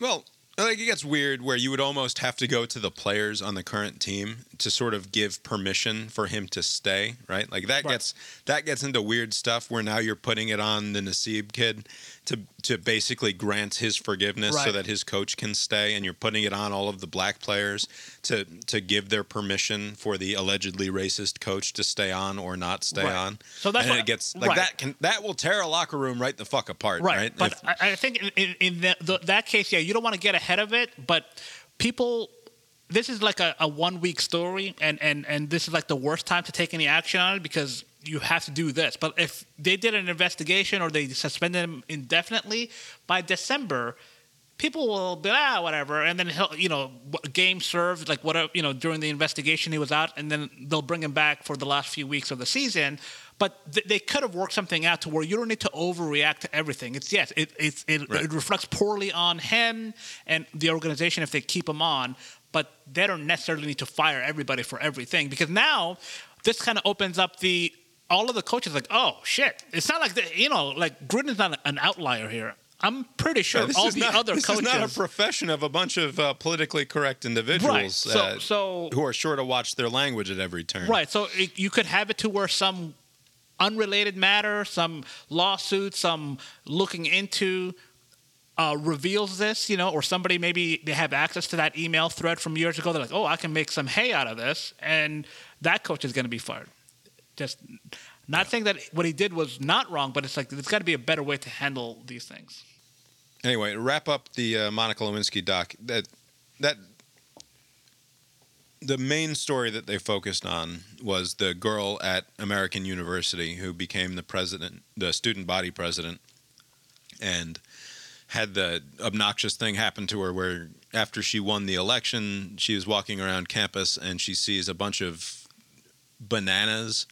Well, like it gets weird where you would almost have to go to the players on the current team to sort of give permission for him to stay, right? Like that
Right.
gets that gets into weird stuff where now you're putting it on the Nassib kid to to basically grant his forgiveness so that his coach can stay and you're putting it on all of the black players to to give their permission for the allegedly racist coach to stay on or not stay
Right.
on.
So that's
and
what-
it gets like
right.
that can that will tear a locker room right the fuck apart, right?
right? But
If-
I, I think in, in, that, the, that case, yeah, you don't want to get ahead of it. But people, this is like a, a one week story, and, and and this is like the worst time to take any action on it because you have to do this. But if they did an investigation or they suspended him indefinitely by December. People will be ah whatever, and then he'll you know game served like whatever you know during the investigation he was out, and then they'll bring him back for the last few weeks of the season. but th- they could have worked something out to where you don't need to overreact to everything. It's yes, it it's, it,
Right.
it reflects poorly on him and the organization if they keep him on, but they don't necessarily need to fire everybody for everything because now this kind of opens up the all of the coaches like, oh shit, it's not like the, you know like Gruden's not an outlier here. I'm pretty sure
Yeah,
all the
not,
other
this
coaches.
is not a profession of a bunch of uh, politically correct individuals
Right. So-
uh,
so-
who are sure to watch their language at every turn.
Right. So it, you could have it to where some unrelated matter, some lawsuit, some looking into uh, reveals this, you know, or somebody maybe they have access to that email thread from years ago. They're like, oh, I can make some hay out of this, and that coach is going to be fired. Just not saying that what he did was not wrong, but it's like there's got to be a better way to handle these things.
Anyway, wrap up the uh, Monica Lewinsky doc, that that the main story that they focused on was the girl at American University who became the president, the student body president, and had the obnoxious thing happen to her where after she won the election, she was walking around campus and she sees a bunch of bananas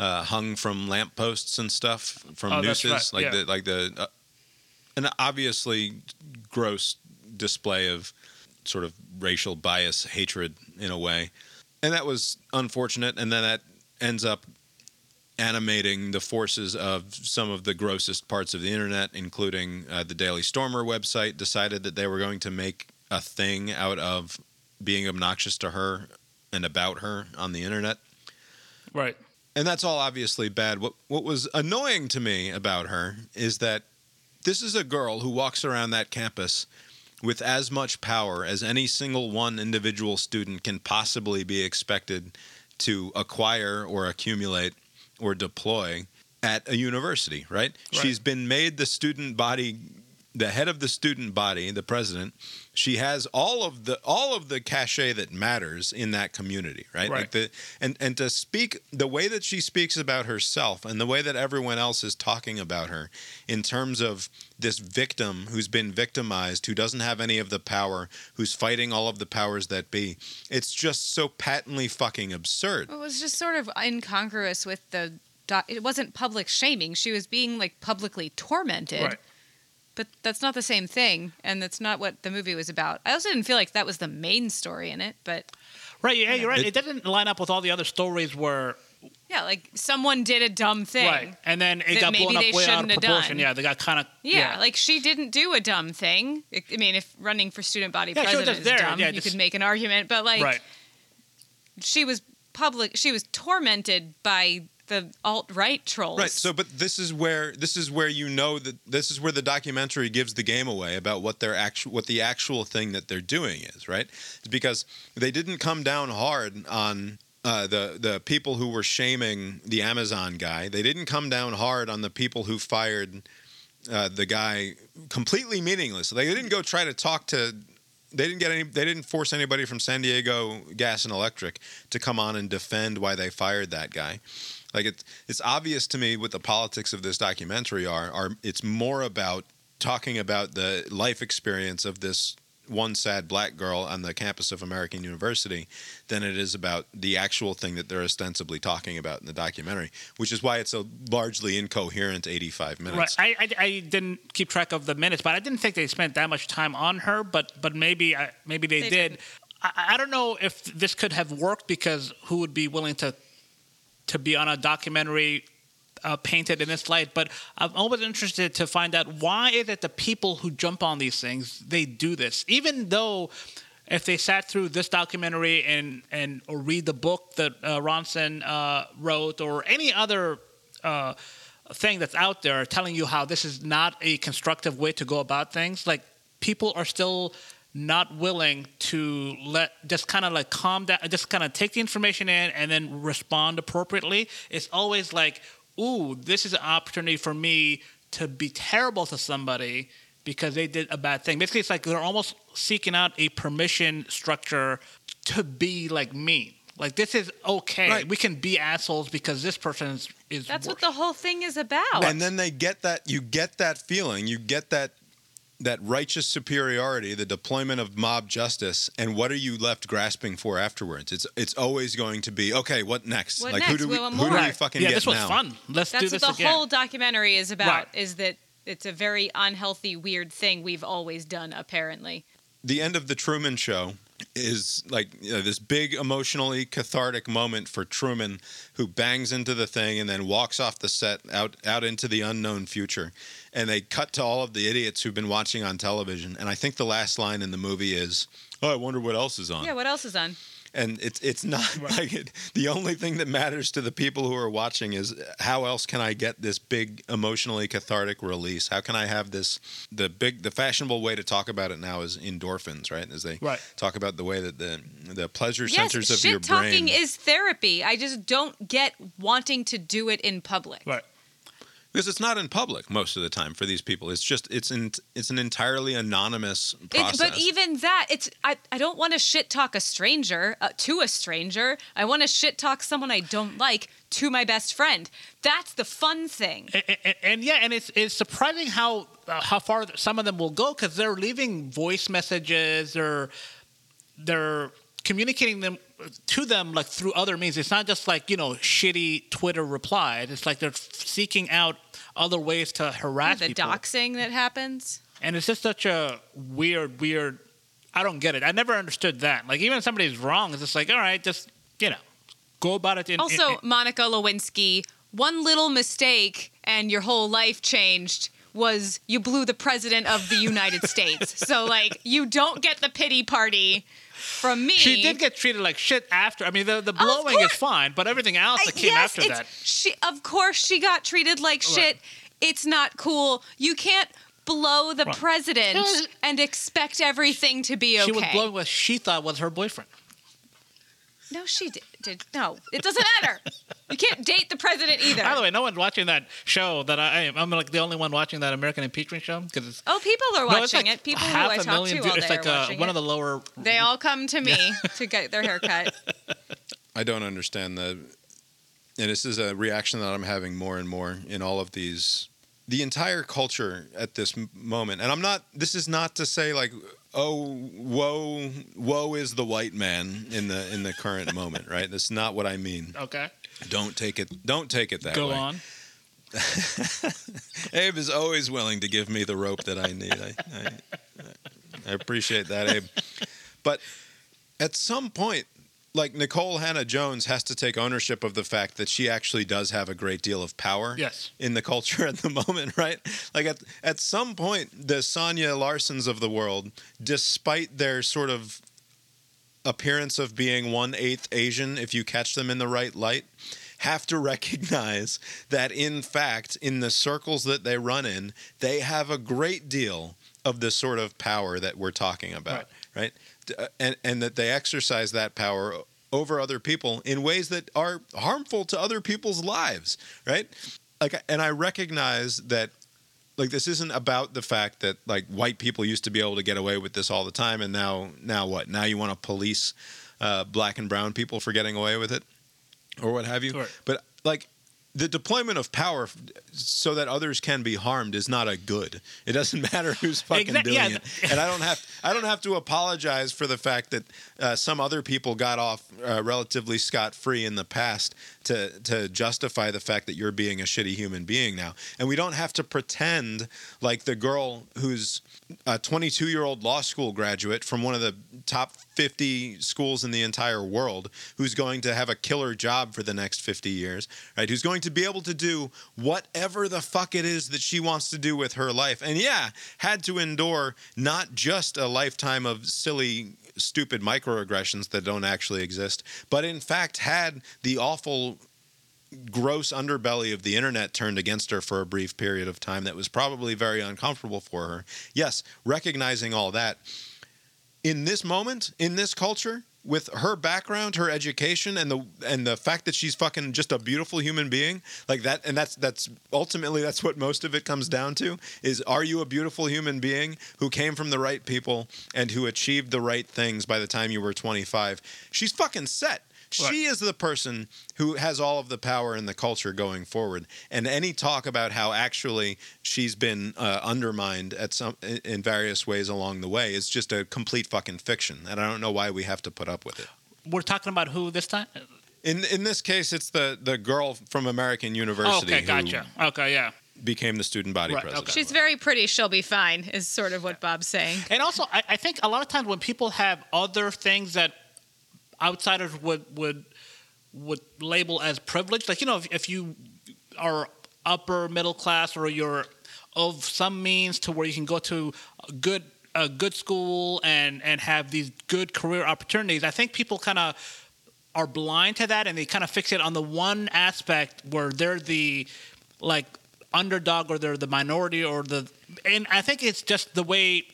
uh, hung from lampposts and stuff from
Oh,
nooses,
right,
like
yeah.
the like the uh, an obviously gross display of sort of racial bias, hatred in a way. And that was unfortunate. And then that ends up animating the forces of some of the grossest parts of the internet, including uh, the Daily Stormer website, decided that they were going to make a thing out of being obnoxious to her and about her on the internet
Right.
And that's all obviously bad. What what was annoying to me about her is that this is a girl who walks around that campus with as much power as any single one individual student can possibly be expected to acquire or accumulate or deploy at a university, right? She's been made the student body the head of the student body, the president, she has all of the all of the cachet that matters in that community, right?
Right.
Like the and and to speak the way that she speaks about herself and the way that everyone else is talking about her in terms of this victim who's been victimized, who doesn't have any of the power, who's fighting all of the powers that be. It's just so patently fucking absurd.
It was just sort of incongruous with the. doc- It wasn't public shaming. She was being like publicly tormented.
Right.
But that's not the same thing, and that's not what the movie was about. I also didn't feel like that was the main story in it, but
Right. Yeah, you're right.
It-
It, doesn't line up with all the other stories where
yeah, like someone did a dumb thing.
right, and then it got
maybe
blown up
they
way out of
shouldn't have
proportion.
done.
Yeah, they got kind of
Yeah, like she didn't do a dumb thing. I I mean, if running for student body
Yeah,
president
just
is
there.
dumb,
Yeah,
you could make an argument. But like,
right.
she was public. She was tormented by the alt right trolls.
Right. So, but this is where this is where you know that this is where the documentary gives the game away about what their actual what the actual thing that they're doing is. Right. It's because they didn't come down hard on. Uh, the the people who were shaming the Amazon guy, they didn't come down hard on the people who fired uh, the guy completely meaningless. They didn't go try to talk to. They didn't get any. They didn't force anybody from San Diego Gas and Electric to come on and defend why they fired that guy. Like it's it's obvious to me what the politics of this documentary are. Are it's more about talking about the life experience of this one sad black girl on the campus of American University than it is about the actual thing that they're ostensibly talking about in the documentary, which is why it's a largely incoherent 85 minutes.
Right. I, I, I didn't keep track of the minutes, but I didn't think they spent that much time on her. But but maybe I, maybe they,
They
did. I, I don't know if this could have worked because who would be willing to to be on a documentary uh, painted in this light? But I'm always interested to find out why is it the people who jump on these things they do this, even though. If they sat through this documentary and, and or read the book that uh, Ronson uh, wrote or any other uh, thing that's out there telling you how this is not a constructive way to go about things, like people are still not willing to let just kind of like calm down, just kind of take the information in and then respond appropriately. It's always like, ooh, this is an opportunity for me to be terrible to somebody because they did a bad thing. Basically, it's like they're almost seeking out a permission structure to be like mean. Like this is okay.
Right.
We can be assholes because this person is. is
That's what the whole thing is about.
and then they get that you get that feeling you get that that righteous superiority, the deployment of mob justice, and what are you left grasping for afterwards? It's it's always going to be okay. What next?
What
like who do we
We want
who do
more.
we fucking
yeah,
get
this was
now?
fun. Let's do
That's
this
what the
again.
whole documentary is about.
Right.
Is that it's a very unhealthy, weird thing we've always done. Apparently,
the end of the Truman Show is like you know, this big emotionally cathartic moment for Truman, who bangs into the thing and then walks off the set out out into the unknown future. And they cut to all of the idiots who've been watching on television. And I think the last line in the movie is, "Oh, I wonder what else is on."
yeah. What else is on?
and it's it's not like it, the only thing that matters to the people who are watching is how else can I get this big emotionally cathartic release? How can I have this the big the fashionable way to talk about it now is endorphins, right? As they
Right.
talk about the way that the the pleasure
Yes,
centers of your brain.
shit talking is therapy. I just don't get wanting to do it in public.
Right.
Because it's not in public most of the time for these people. It's just it's in it's an entirely anonymous
It,
process.
but even that, it's I, I don't want to shit talk a stranger uh, to a stranger. I want to shit talk someone I don't like to my best friend. That's the fun thing.
and, and, and yeah, and it's it's surprising how uh, how far some of them will go because they're leaving voice messages or they're communicating them to them like through other means. It's not just like you know shitty Twitter replies. It's like they're seeking out other ways to harass
the
people.
doxing that happens.
And it's just such a weird, weird. I don't get it. I never understood that. Like even if somebody's wrong, it's just like all right, just you know, go about it. In, in-
Also,
in-
Monica Lewinsky, one little mistake and your whole life changed was you blew the president of the United States. So like you don't get the pity party from me.
she did get treated like shit after. I mean, the the blowing is fine, but everything else that
I-
came
yes,
after that.
She, of course, she got treated like shit. It's not cool. You can't blow the
Right.
president and expect everything to be okay.
She was blowing what she thought was her boyfriend.
no, she did, did. No, it doesn't matter. you can't date the president either.
By the way, no one's watching that show. That I am. I'm like the only one watching that American impeachment show because it's
oh, people are
no, it's
watching
like
it. People who
half
I
a
talk to
million
all
views.
day
like
are
uh,
watching
one
it.
of the lower.
They all come to me to get their haircut.
I don't understand the, and this is a reaction that I'm having more and more in all of these, the entire culture at this moment. And I'm not. This is not to say like, oh, woe, woe is the white man in the in the current moment, right? That's not what I mean.
Okay,
Don't take it. Don't take it that
go
way.
Go on.
Abe is always willing to give me the rope that I need. I, I, I appreciate that, Abe. But at some point, like Nikole Hannah Jones has to take ownership of the fact that she actually does have a great deal of power
Yes.
in the culture at the moment, right? Like at at some point, the Sonya Larsons of the world, despite their sort of appearance of being one eighth Asian, if you catch them in the right light, have to recognize that in fact, in the circles that they run in, they have a great deal of the sort of power that we're talking about, right? D- uh, And and that they exercise that power over other people in ways that are harmful to other people's lives, right? Like and I recognize that like this isn't about the fact that like white people used to be able to get away with this all the time and now now what now you want to police uh, black and brown people for getting away with it or what have you
Right.
but like the deployment of power so that others can be harmed is not a good. It doesn't matter who's fucking
Exact-
doing
yeah,
it and i don't have i don't have to apologize for the fact that uh, some other people got off uh, relatively scot-free in the past to to justify the fact that you're being a shitty human being now. And we don't have to pretend like the girl who's a 22 year old law school graduate from one of the top 50 schools in the entire world who's going to have a killer job for the next 50 years right who's going to be able to do whatever the fuck it is that she wants to do with her life and yeah had to endure not just a lifetime of silly stupid microaggressions that don't actually exist but in fact had the awful gross underbelly of the internet turned against her for a brief period of time that was probably very uncomfortable for her. Yes, recognizing all that. In this moment, in this culture, with her background, her education, and the and the fact that she's fucking just a beautiful human being, like that, and that's that's ultimately that's what most of it comes down to is are you a beautiful human being who came from the right people and who achieved the right things by the time you were 25? She's fucking set She is the person who has all of the power in the culture going forward. And any talk about how actually she's been uh, undermined at some in- in various ways along the way is just a complete fucking fiction. And I don't know why we have to put up with it.
We're talking about who this time?
In in this case, it's the the girl from American University
okay,
who
gotcha. Okay, yeah.
became the student body
Right,
president.
okay.
She's very pretty. She'll be fine. Is sort of what Bob's saying.
And also, I, I think a lot of times when people have other things that outsiders would would would label as privileged. like you know, if, if you are upper middle class or you're of some means to where you can go to a good a good school and and have these good career opportunities, I think people kind of are blind to that and they kind of fix it on the one aspect where they're the like underdog or they're the minority or the and I think it's just the way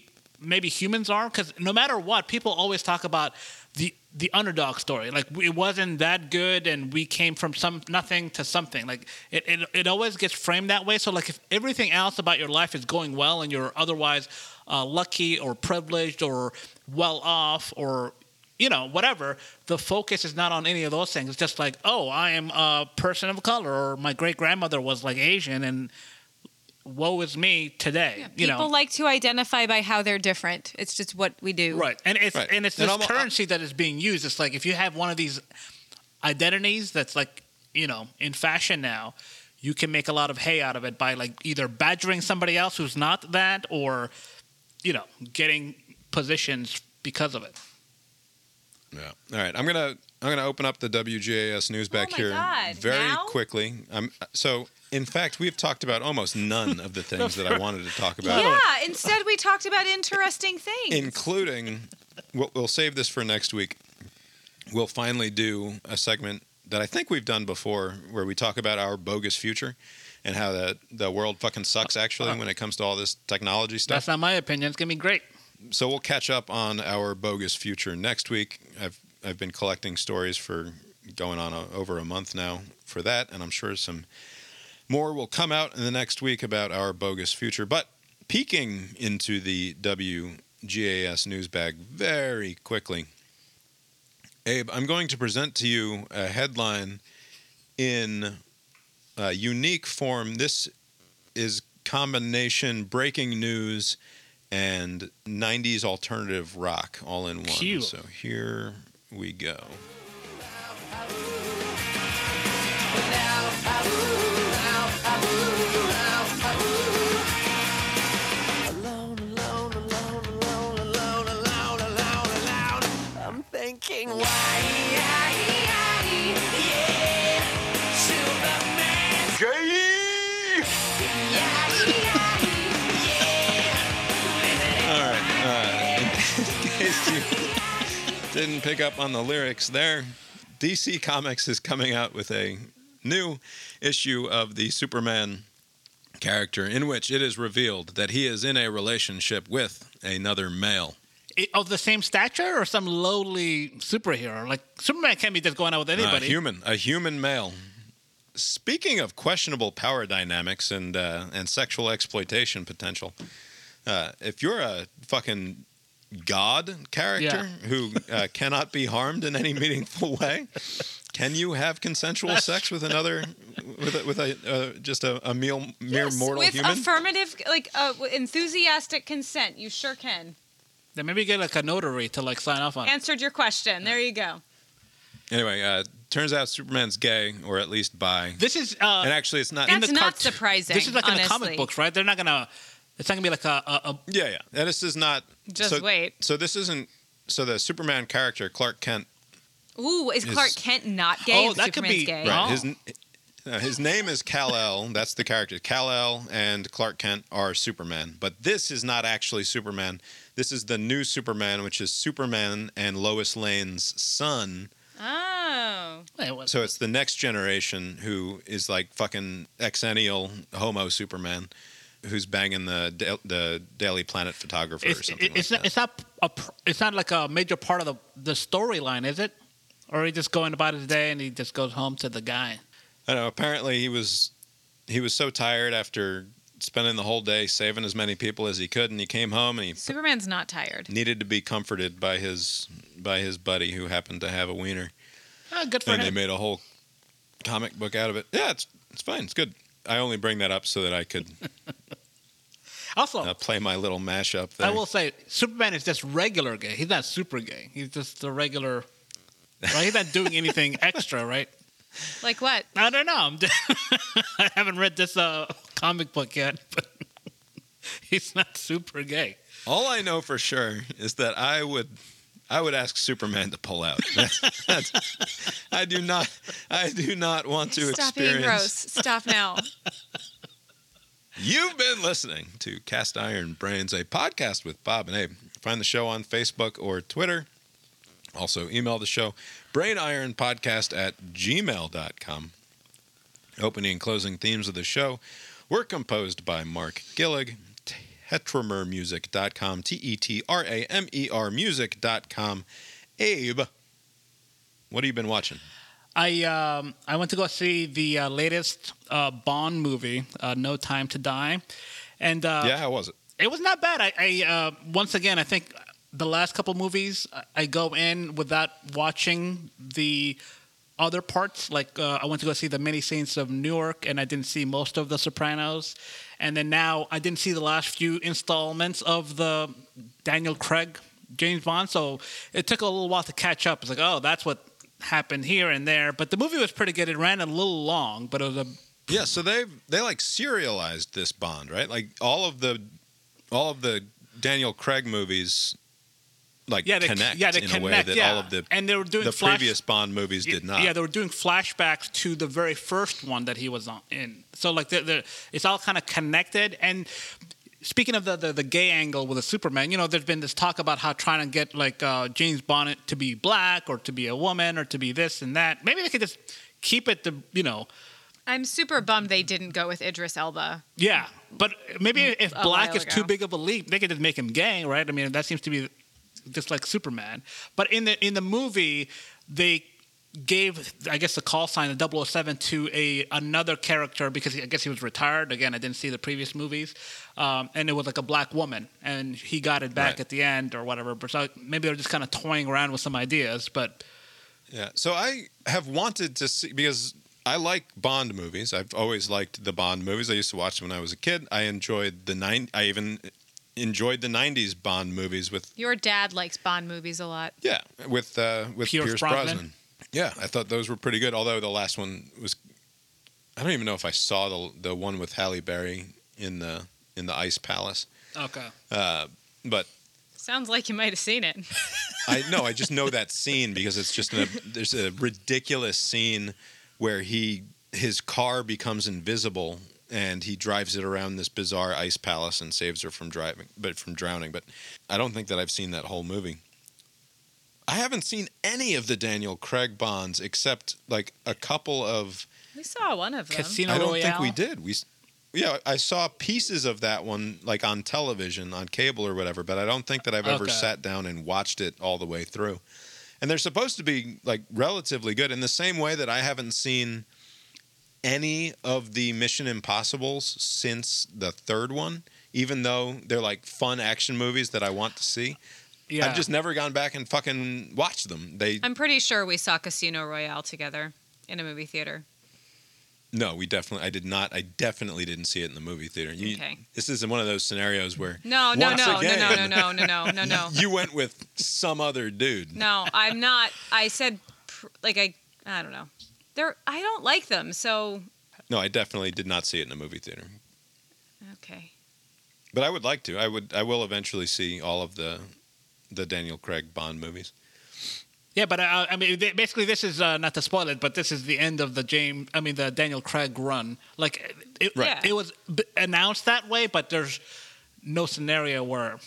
maybe humans are because no matter what people always talk about the the underdog story. Like it wasn't that good and we came from some nothing to something. Like it, it, it always gets framed that way. So like if everything else about your life is going well and you're otherwise uh, lucky or privileged or well off or you know, whatever, the focus is not on any of those things. It's just like, oh, I am a person of color, or my great grandmother was like Asian, and woe is me today. you
People
know,
like to identify by how they're different. It's just what we do.
right? And it's
Right.
and it's
And
this
I'm-
currency that is being used. It's like if you have one of these identities that's like you know in fashion now, you can make a lot of hay out of it by like either badgering somebody else who's not that, or you know, getting positions because of it.
Yeah. All right. I'm gonna I'm gonna open up the WGAS news oh back
Oh my
here
God,
very
now?
quickly. I'm so in fact we've talked about almost none of the things that I wanted to talk about,
Yeah. Instead, we talked about interesting things.
including we'll, we'll save this for next week. We'll finally do a segment that I think we've done before, where we talk about our bogus future and how the the world fucking sucks actually when it comes to all this technology stuff.
That's not my opinion. It's gonna be great.
so we'll catch up on our bogus future next week. I've I've been collecting stories for going on a, over a month now for that, and I'm sure some more will come out in the next week about our bogus future. But peeking into the WGAS news bag very quickly, Abe, I'm going to present to you a headline in a unique form. This is combination breaking news and 90s alternative rock all in one.
Cute.
So here we go.
Why, yeah, Superman,
Gay!
All right. In case you didn't pick up on the lyrics there, DC Comics is coming out with a new issue of the Superman character in which it is revealed that he is in a relationship with another male.
I- of the same stature or some lowly superhero? Like Superman can't be just going out with anybody.
A
anybody.
human, a human male. Speaking of questionable power dynamics and uh, and sexual exploitation potential, uh, if you're a fucking god character who uh, cannot be harmed in any meaningful way, can you have consensual
That's
sex with another with a, with a uh, just a, a mere, mere
Yes,
mortal
with
human?
affirmative, like uh, enthusiastic consent. You sure can.
Then maybe get like a notary to like sign off on. it.
Answered your question. There you go.
anyway, uh, turns out Superman's gay or at least bi.
This is uh,
and actually, it's not.
in
That's
the
not
cart-
surprising,
This is like in the
honestly.
comic books, right? They're not gonna. It's not gonna be like a, a, a
Yeah, yeah. And this is not.
Just
so,
wait.
So this isn't. So the Superman character Clark Kent.
Ooh, is
His-
Clark Kent not gay?
Oh,
and
that could
Superman's
be-
gay.
Right.
Oh.
His uh, his name is Kal El. That's the character. Kal El and Clark Kent are Superman, but this is not actually Superman. This is the new Superman, which is Superman and Lois Lane's son.
Oh.
So it's the next generation who is like fucking exennial homo Superman, who's banging the the Daily Planet photographer or something
it's
like
not.
that.
It's not. A, it's not like a major part of the the storyline, is it? Or he just going about his day and he just goes home to the guy.
I don't know. Apparently, he was he was so tired after spending the whole day saving as many people as he could, and he came home and he
Superman's not tired.
needed to be comforted by his by his buddy who happened to have a wiener.
Oh, good for
and they made a whole comic book out of it. Yeah, it's it's fine. It's good. I only bring that up so that I could
Also,
uh, play my little mashup there.
I will say Superman is just regular gay. He's not super gay. He's just a regular. Right? He's not doing anything extra, right?
Like what?
I don't know. I'm I haven't read this uh, comic book yet, but he's not super gay.
All I know for sure is that I would I would ask Superman to pull out. That's, that's, I do not I do not want to
Stop
experience.
Stop being gross. Stop now.
You've been listening to Cast Iron Brains, a podcast with Bob and Abe. Find the show on Facebook or Twitter. Also, email the show, brainironpodcast at gmail.com. Opening and closing themes of the show were composed by Mark Gillig, tetramermusic.com, T E T R A M E R music.com. Abe, what have you been watching?
I um, I went to go see the uh, latest uh, Bond movie, uh, No Time to Die, and uh,
yeah, how was it?
it was not bad. I, I uh, once again, I think the last couple movies, I go in without watching the other parts. Like uh, I went to go see the Many Saints of Newark, and I didn't see most of The Sopranos. And then now I didn't see the last few installments of the Daniel Craig James Bond. So it took a little while to catch up. It's like, oh, that's what happened here and there. But the movie was pretty good. It ran a little long, but it was a
Yeah, so they they like serialized this Bond, right? Like all of the all of the Daniel Craig movies like
yeah, they,
connect
yeah, they
in
connect,
a way that
yeah.
all of the
and they were doing
the
flash-
previous Bond movies did not.
Yeah, they were doing flashbacks to the very first one that he was on in. So like the, the it's all kind of connected. And speaking of the, the the gay angle with the Superman, you know, there's been this talk about how trying to get like uh, James Bond to be black or to be a woman or to be this and that. Maybe they could just keep it to you know.
I'm super bummed they didn't go with Idris Elba.
Yeah, but maybe if black
while
is too big of a leap, they could just make him gay, right? I mean, that seems to be just like Superman. But in the in the movie, they gave I guess the call sign the 007 to a another character because he, I guess he was retired. Again, I didn't see the previous movies, um, and it was like a black woman, and he got it back
Right.
at the end or whatever. But so maybe they're just kind of toying around with some ideas, but.
Yeah. So I have wanted to see because I like Bond movies. I've always liked the Bond movies. I used to watch them when I was a kid. I enjoyed the nine. I even enjoyed the '90s Bond movies with
Your dad likes Bond movies a lot.
yeah with uh, with
Pierce
Pierce,
Brosnan?
Brosnan. Yeah, I thought those were pretty good. Although the last one was, I don't even know if I saw the the one with Halle Berry in the in the Ice Palace.
Okay.
Uh, but
Sounds like you might have seen it.
I no, I just know that scene because it's just a, there's a ridiculous scene where he his car becomes invisible and he drives it around this bizarre ice palace and saves her from driving, but from drowning. But I don't think that I've seen that whole movie. I haven't seen any of the Daniel Craig Bonds except like a couple of.
We saw one of them.
Casino
I don't
Royale.
think we did. We, yeah, I saw pieces of that one like on television, on cable or whatever, but I don't think that I've ever
Okay.
sat down and watched it all the way through. And they're supposed to be like relatively good in the same way that I haven't seen any of the Mission Impossibles since the third one, even though they're like fun action movies that I want to see.
Yeah.
I've just never gone back and fucking watched them. They
I'm pretty sure we saw Casino Royale together in a movie theater.
No, we definitely. I did not. I definitely didn't see it in the movie theater. You,
Okay.
This is one of those scenarios where
No, no,
Once
no, no,
again-
no, no, no, no, no, no, no.
you went with some other dude.
No, I'm not. I said, pr- like, I, I don't know. They're, I don't like them. So,
No, I definitely did not see it in a movie theater.
okay.
But I would like to. I would. I will eventually see all of the the Daniel Craig Bond movies.
Yeah, but uh, I mean, th- basically, this is uh, not to spoil it, but this is the end of the James. I mean, the Daniel Craig run. Like, it,
Right. Yeah.
it was b- announced that way, but there's no scenario where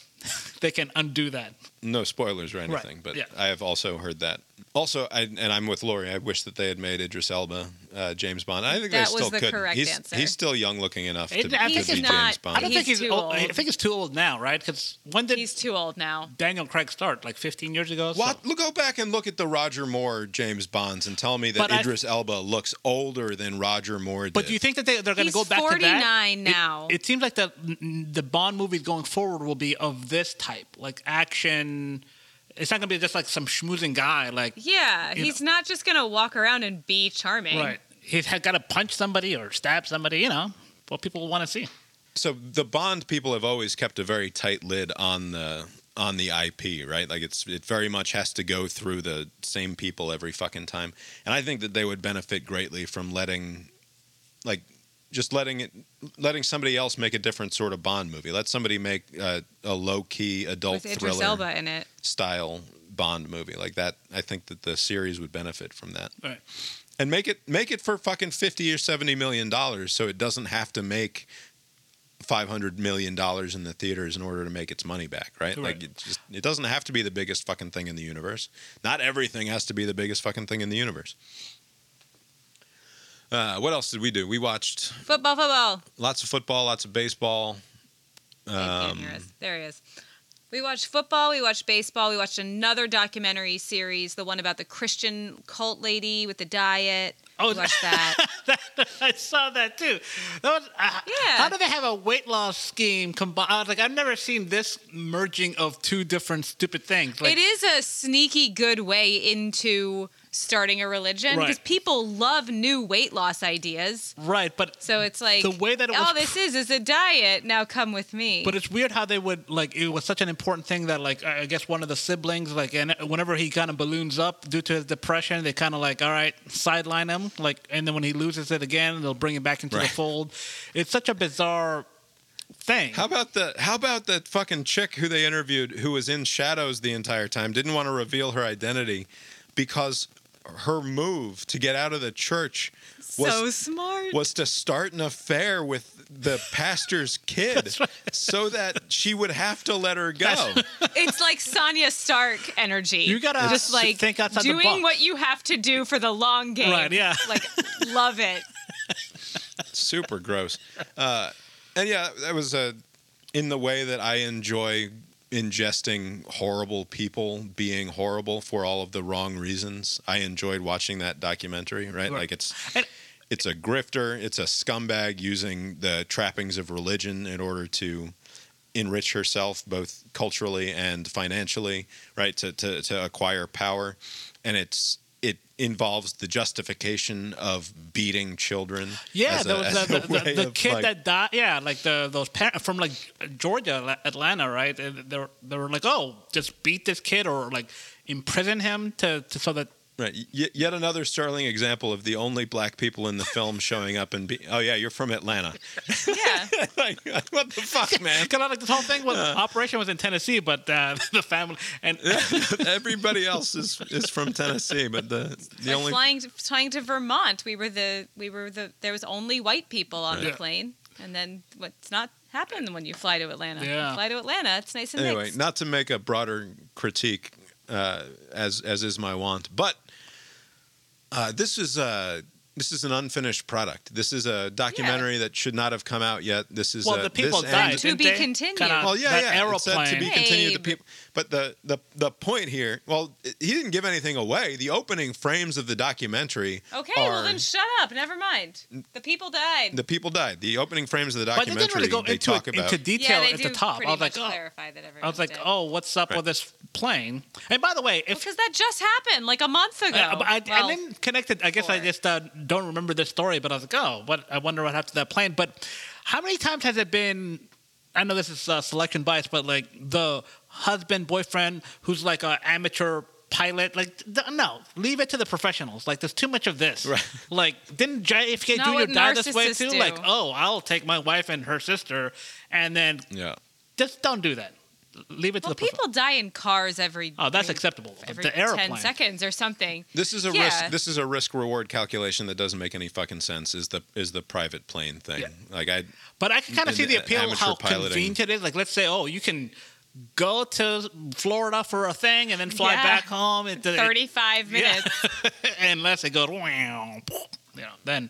they can undo that.
No spoilers or
Right,
anything, but
yeah.
I have also heard that. Also, I, and I'm with Lori. I wish that they had made Idris Elba uh, James Bond. I think
That
they
was
still
the
could.
correct
he's,
answer.
He's still young looking enough to,
It- I
to be
he's
James
not-
Bond.
I don't
He's
think he's.
too
old. I think he's too old now, right? Because when did
He's too old now.
Daniel Craig start? Like 15 years ago. So-
What? Look, go back and look at the Roger Moore James Bonds and tell me that
But I-
Idris Elba looks older than Roger Moore did.
But do you think that they, they're going to go back to that?
49
It-
now.
It, seems like the the Bond movies going forward will be of this type, like action, It's not gonna be just like some schmoozing guy, like
Yeah,
You
he's not just gonna walk around and be charming.
right. He's had got to punch somebody or stab somebody. You know what people want to see.
So the Bond people have always kept a very tight lid on the on the IP, right? Like it's it very much has to go through the same people every fucking time. And I think that they would benefit greatly from letting like just letting it letting somebody else make a different sort of Bond movie. Let somebody make uh, a, a low key adult
With
thriller
Elba in it.
style Bond movie like that. I think that the series would benefit from that.
Right.
And make it make it for fucking fifty or seventy million dollars, so it doesn't have to make five hundred million dollars in the theaters in order to make its money back, right? Like it just it doesn't have to be the biggest fucking thing in the universe. Not everything has to be the biggest fucking thing in the universe. Uh, what else did we do? We watched
Football, football.
lots of football, lots of baseball.
He
Um.
There he is. We watched football. We watched baseball. We watched another documentary series, the one about the Christian cult lady with the diet.
Oh,
we watched that.
I saw that too. That was, uh,
Yeah.
How do they have a weight loss scheme combined? I was like, I've never seen this merging of two different stupid things. Like,
it is a sneaky good way into starting a religion
Right.
because people love new weight loss ideas.
right, but
So it's like
The way that it
all
was
this is is a diet. Now come with me.
But it's weird how they would like. It was such an important thing that like I guess one of the siblings like, and whenever he kind of balloons up due to his depression, they kind of like, all right, sideline him. Like, and then when he loses it again, they'll bring him back into
Right.
the fold. It's such a bizarre thing.
How about the how about that fucking chick who they interviewed who was in shadows the entire time, didn't want to reveal her identity because her move to get out of the church was
so smart.
was to start an affair with the pastor's kid so that she would have to let her go.
it's like Sansa Stark energy.
You gotta
just like
think outside the
doing
box.
what you have to do for the long game.
Right, yeah.
Like love it.
Super gross. Uh, and yeah, that was uh, in the way that I enjoy ingesting horrible people being horrible for all of the wrong reasons. I enjoyed watching that documentary, right? Like it's
And-
it's a grifter, it's a scumbag using the trappings of religion in order to enrich herself both culturally and financially, right? To to to acquire power. And it's it involves the justification of beating children.
Yeah,
as a-
there
as
the,
a
the, the
of,
kid
like-
that died. Yeah, like the those parents from like Georgia, Atlanta, right? They were, they were like, oh, just beat this kid or like imprison him to, to so that
Right. Y- yet another sterling example of the only black people in the film showing up and be. Oh yeah, you're from Atlanta.
Yeah.
like, what the fuck, man?
Kind of like this whole thing was operation was in Tennessee, but uh, the family and
Everybody else is is from Tennessee, but the the only
flying flying to Vermont, we were the we were the there was only white people on the
Yeah.
plane, and then what's not happen when you fly to Atlanta?
Yeah.
You fly to Atlanta, it's nice and
anyway,
mixed.
not to make a broader critique, uh, as as is my want, but uh, this is uh, this is an unfinished product. This is a documentary that should not have come out yet. This is
well,
a,
the people
this
died.
To be
they?
continued.
Kinda
Well, yeah,
that
yeah. It said to be
aeroplane.
continued. The people, but the, the the point here. Well, he didn't give anything away. The opening frames of the documentary.
okay,
are,
well then shut up. Never mind. The people died.
the people died. The opening frames of the documentary.
But they
documentary.
didn't really go
they
into
talk
it,
about.
into detail
yeah,
at the top. I was like, oh,
clarify that.
I was like,
did.
oh, what's up with this plane? And by the way, if
because that just happened like a month ago.
Uh, but I,
Well,
I didn't connect it. I guess I just uh, don't remember this story, but I was like, oh, what? I wonder what happened to that plane. But how many times has it been? I know this is uh, selection bias, but like the husband, boyfriend who's like an amateur pilot, like th- no, leave it to the professionals. Like there's too much of this.
Right.
Like didn't JFK
Not
Jr.
what
die this way too?
do.
Like oh, I'll take my wife and her sister, and then
yeah.
just don't do that. Leave it to
well,
the prof-
people die in cars every.
Oh, that's
I mean,
acceptable.
Every
the airplane.
ten seconds or something.
This is a
Yeah.
risk. This is a risk reward calculation that doesn't make any fucking sense. Is the is the private plane thing?
Yeah.
Like I
But I can kind of see the
the
appeal
amateur
how
piloting.
convenient it is. Like, let's say, oh, you can go to Florida for a thing and then fly
Yeah.
back home. in
Thirty-five
Yeah.
minutes.
Unless it goes, wow, you know, then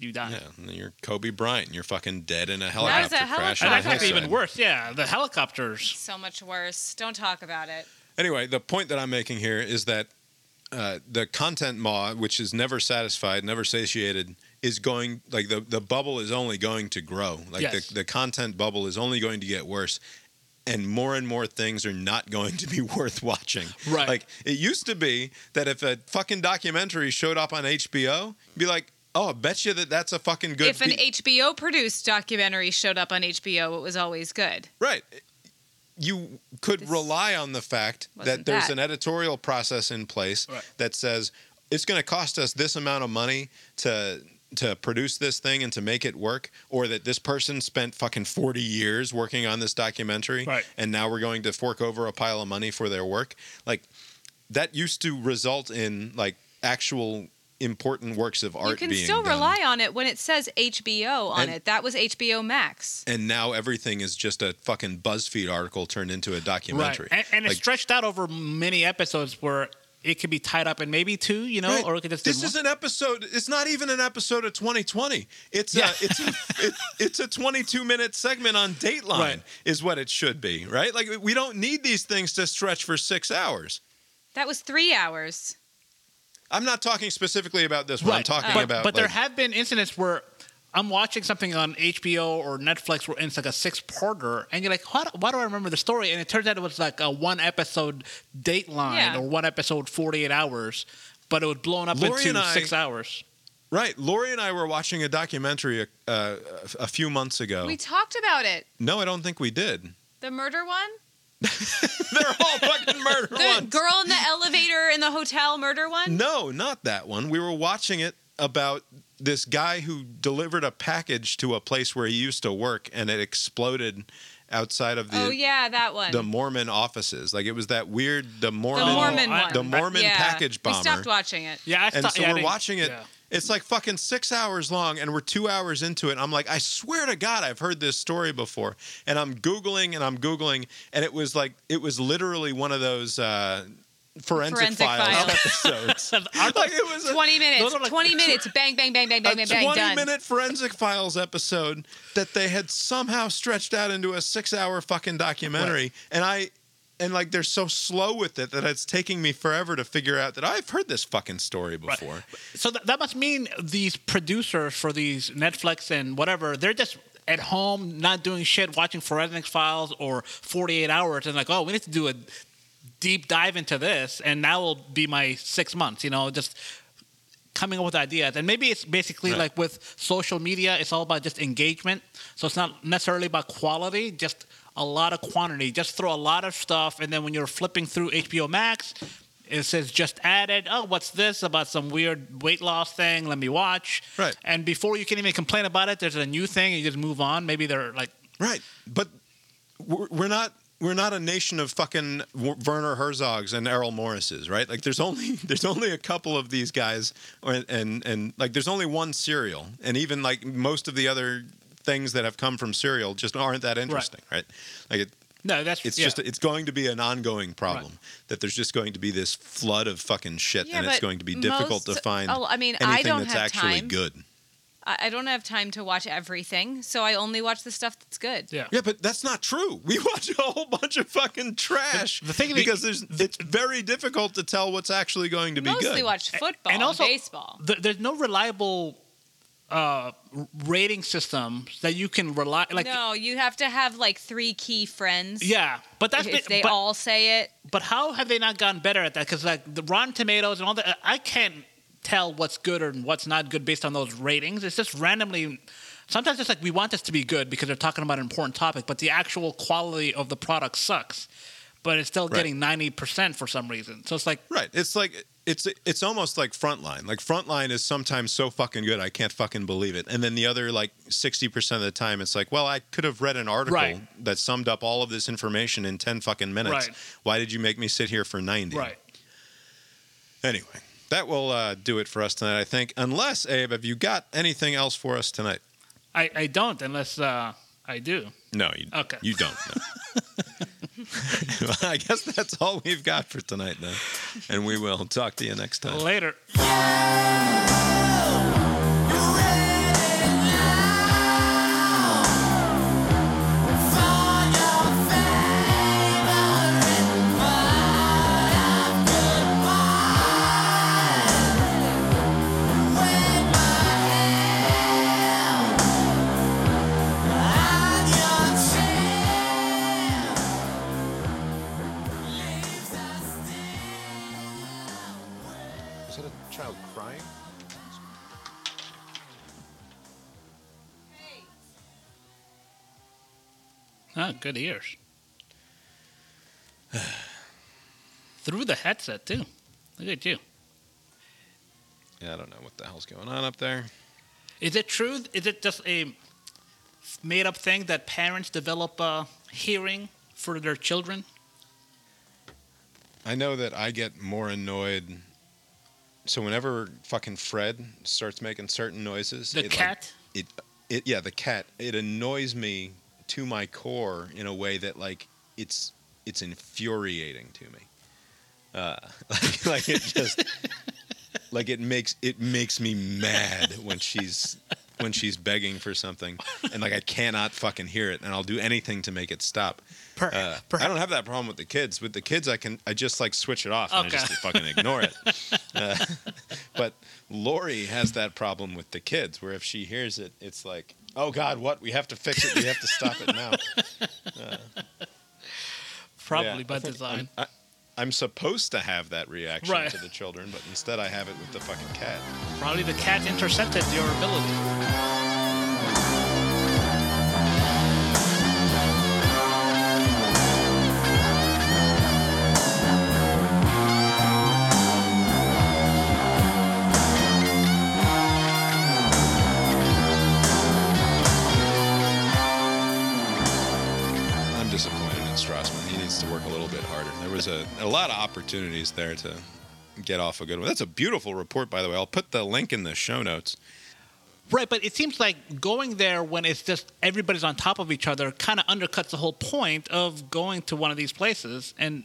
you die.
yeah. and then You're Kobe Bryant. and You're fucking dead in a
was
helicopter
a
crash.
helicopter.
And that's actually even worse. Yeah, the helicopters.
so much worse. Don't talk about it.
Anyway, the point that I'm making here is that uh, the content maw, which is never satisfied, never satiated, is going like the the bubble is only going to grow. Like
Yes.
the the content bubble is only going to get worse. and more and more things are not going to be worth watching.
Right.
Like it used to be that if a fucking documentary showed up on HBO, you'd be like, "Oh, I bet you that that's a fucking good."
if an
pe-
HBO produced documentary showed up on HBO, it was always good.
right. You could
This
rely on the fact that there's
that.
an editorial process in place
Right.
that says it's going to cost us this amount of money to to produce this thing and to make it work or that this person spent fucking 40 years working on this documentary
Right.
and now we're going to fork over a pile of money for their work like that used to result in like actual important works of art
you can
being
still
done.
rely on it when it says HBO on
And-
it. That was HBO Max.
and now everything is just a fucking BuzzFeed article turned into a documentary.
Right. And, and it's stretched out over many episodes where it could be tied up in maybe two, you know,
Right.
or it could just
this is
one.
an episode. It's not even an episode of 2020. It's uh,
Yeah.
a, it's a, it, it's a 22 minute segment on Dateline.
Right.
Is what it should be, right? Like we don't need these things to stretch for six hours.
That was three hours.
I'm not talking specifically about this one. I'm talking
but,
about.
But there have been incidents where I'm watching something on HBO or Netflix where it's like a six parter, and you're like, why, do- why do I remember the story? And it turns out it was like a one episode Dateline
Yeah.
or one episode 48 hours, but it was blown up
Lori
into
and I-
six hours.
right. Lori and I were watching a documentary uh, a, a few months ago.
We talked about it.
no, I don't think we did.
The murder one?
They're all fucking murder
The
ones.
girl in the elevator in the hotel murder one?
No, not that one. We were watching it about this guy who delivered a package to a place where he used to work and it exploded outside of the
oh, yeah, that one.
the Mormon offices. Like it was that weird the
The
Mormon
Mormon
I-
one.
the Mormon
Yeah.
package bomber.
We stopped watching it.
Yeah, I
and
thought,
so
yeah,
we're watching it.
yeah.
It's like fucking six hours long, and we're two hours into it. I'm like, I swear to God, I've heard this story before. And I'm googling and I'm googling, and it was like, it was literally one of those uh, forensic,
Forensic
files, episodes. Like it was a,
20 minutes.
Like-
20 minutes. Bang, bang, bang, bang, bang,
a
bang, bang,
20
done.
minute forensic files episode that they had somehow stretched out into a six hour fucking documentary and i and like they're so slow with it that it's taking me forever to figure out that i've heard this fucking story before
So th- that must mean these producers for these Netflix and whatever, they're just at home, not doing shit, watching forensics files or 48 hours, and like, oh, we need to do a deep dive into this, and that will be my six months, you know, just coming up with ideas. And maybe it's basically
Right.
like with social media, it's all about just engagement. So it's not necessarily about quality, just a lot of quantity. Just throw a lot of stuff, and then when you're flipping through HBO Max, it says just added. Oh, what's this about some weird weight loss thing? Let me watch.
Right.
And before you can even complain about it, there's a new thing. And you just move on. Maybe they're like,
right but we're, we're not we're not a nation of fucking Werner Herzogs and Errol Morrises, right? Like there's only there's only a couple of these guys, and and, and like there's only one serial, and even like most of the other things that have come from serial just aren't that interesting, right? Like it,
no, that's
it's
yeah.
just it's going to be an ongoing problem that there's just going to be this flood of fucking shit,
Yeah,
and it's going to be difficult to
most-
find
oh, I mean, I
anything
don't
that's
have
actually
time.
good.
I I don't have time to watch everything, so I only watch the stuff that's good.
yeah.
Yeah, but that's not true. We watch a whole bunch of fucking trash.
the thing that-
because there's, it's very difficult to tell what's actually going to be
Mostly
good.
watch football
and
and,
also-
baseball.
Th- there's no reliable uh, rating system that you can rely like.
no, you have to have like three key friends.
Yeah, but that's
If,
been-
if they
but,
all say it,
But how have they not gotten better at that? Because like the Rotten Tomatoes and all that, I can't tell what's good or what's not good based on those ratings. It's just randomly. Sometimes it's like we want this to be good because they're talking about an important topic, but the actual quality of the product sucks. But it's still
Right.
getting ninety percent for some reason. So it's like
Right. It's like it's it's almost like Frontline. Like Frontline is sometimes so fucking good I can't fucking believe it. And then the other like 60% of the time it's like, well, I could have read an article
Right.
that summed up all of this information in 10 fucking minutes.
Right.
Why did you make me sit here for 90?
right.
Anyway, that will uh, do it for us tonight, I think. Unless Abe, have you got anything else for us tonight?
I, I don't unless uh, I do.
No, you,
Okay.
you don't. No. well, I guess that's all we've got for tonight, then. And we will talk to you next time.
Later.
Child crying?
Ah, good ears. Through the headset too. Look at you.
Yeah, I don't know what the hell's going on up there.
Is it true? Is it just a made up thing that parents develop a hearing for their children?
I know that I get more annoyed. So whenever fucking Fred starts making certain noises,
The
it, like,
cat?
it, it, yeah, the cat. It annoys me to my core in a way that like it's it's infuriating to me. Uh, like, like it just like it makes it makes me mad when she's when she's begging for something and like I cannot fucking hear it and I'll do anything to make it stop.
Per-
Uh, I don't have that problem with the kids. With the kids, I can I just like switch it off and I just fucking ignore it. Uh, but Lori has that problem with the kids, where if she hears it, it's like, oh God, what? We have to fix it. We have to stop it now.
Probably
Yeah,
by design.
I'm, I, I'm supposed to have that reaction
Right.
to the children, but instead I have it with the fucking cat.
Probably the cat intercepted your ability.
Lot of opportunities there to get off a good one. That's a beautiful report, by the way. I'll put the link in the show notes.
Right, but it seems like going there when it's just everybody's on top of each other kind of undercuts the whole point of going to one of these places. And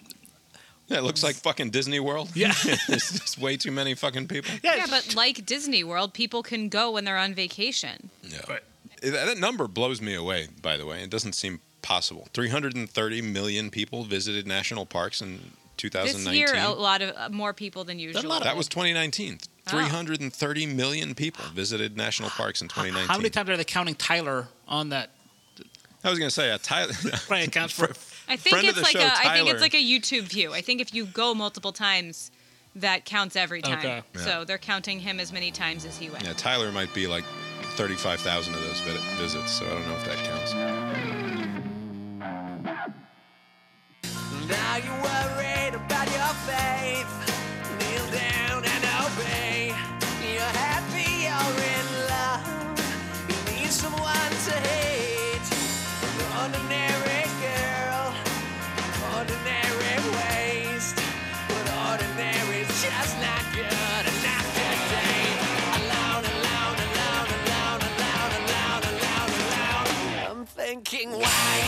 Yeah, it looks like fucking Disney World.
Yeah.
There's just way too many fucking people.
yeah,
Yeah, but like Disney World, people can go when they're on vacation.
Yeah.
Right.
That that number blows me away, by the way. It doesn't seem possible. 330 million people visited national parks in
This year, a lot of uh, more people than usual.
lot
that was 2019.
Oh.
330 million people visited national parks in 2019.
how many times are they counting Tyler on that?
I was going to say, uh, Tyler.
Right, it counts for.
I think it's like
show,
a. I think it's like a YouTube view. I think if you go multiple times, that counts every time.
Okay.
So they're counting him as many times as he went.
Yeah, Tyler might be like 35,000 of those vi- visits, so I don't know if that counts.
Now you're worried thinking, why?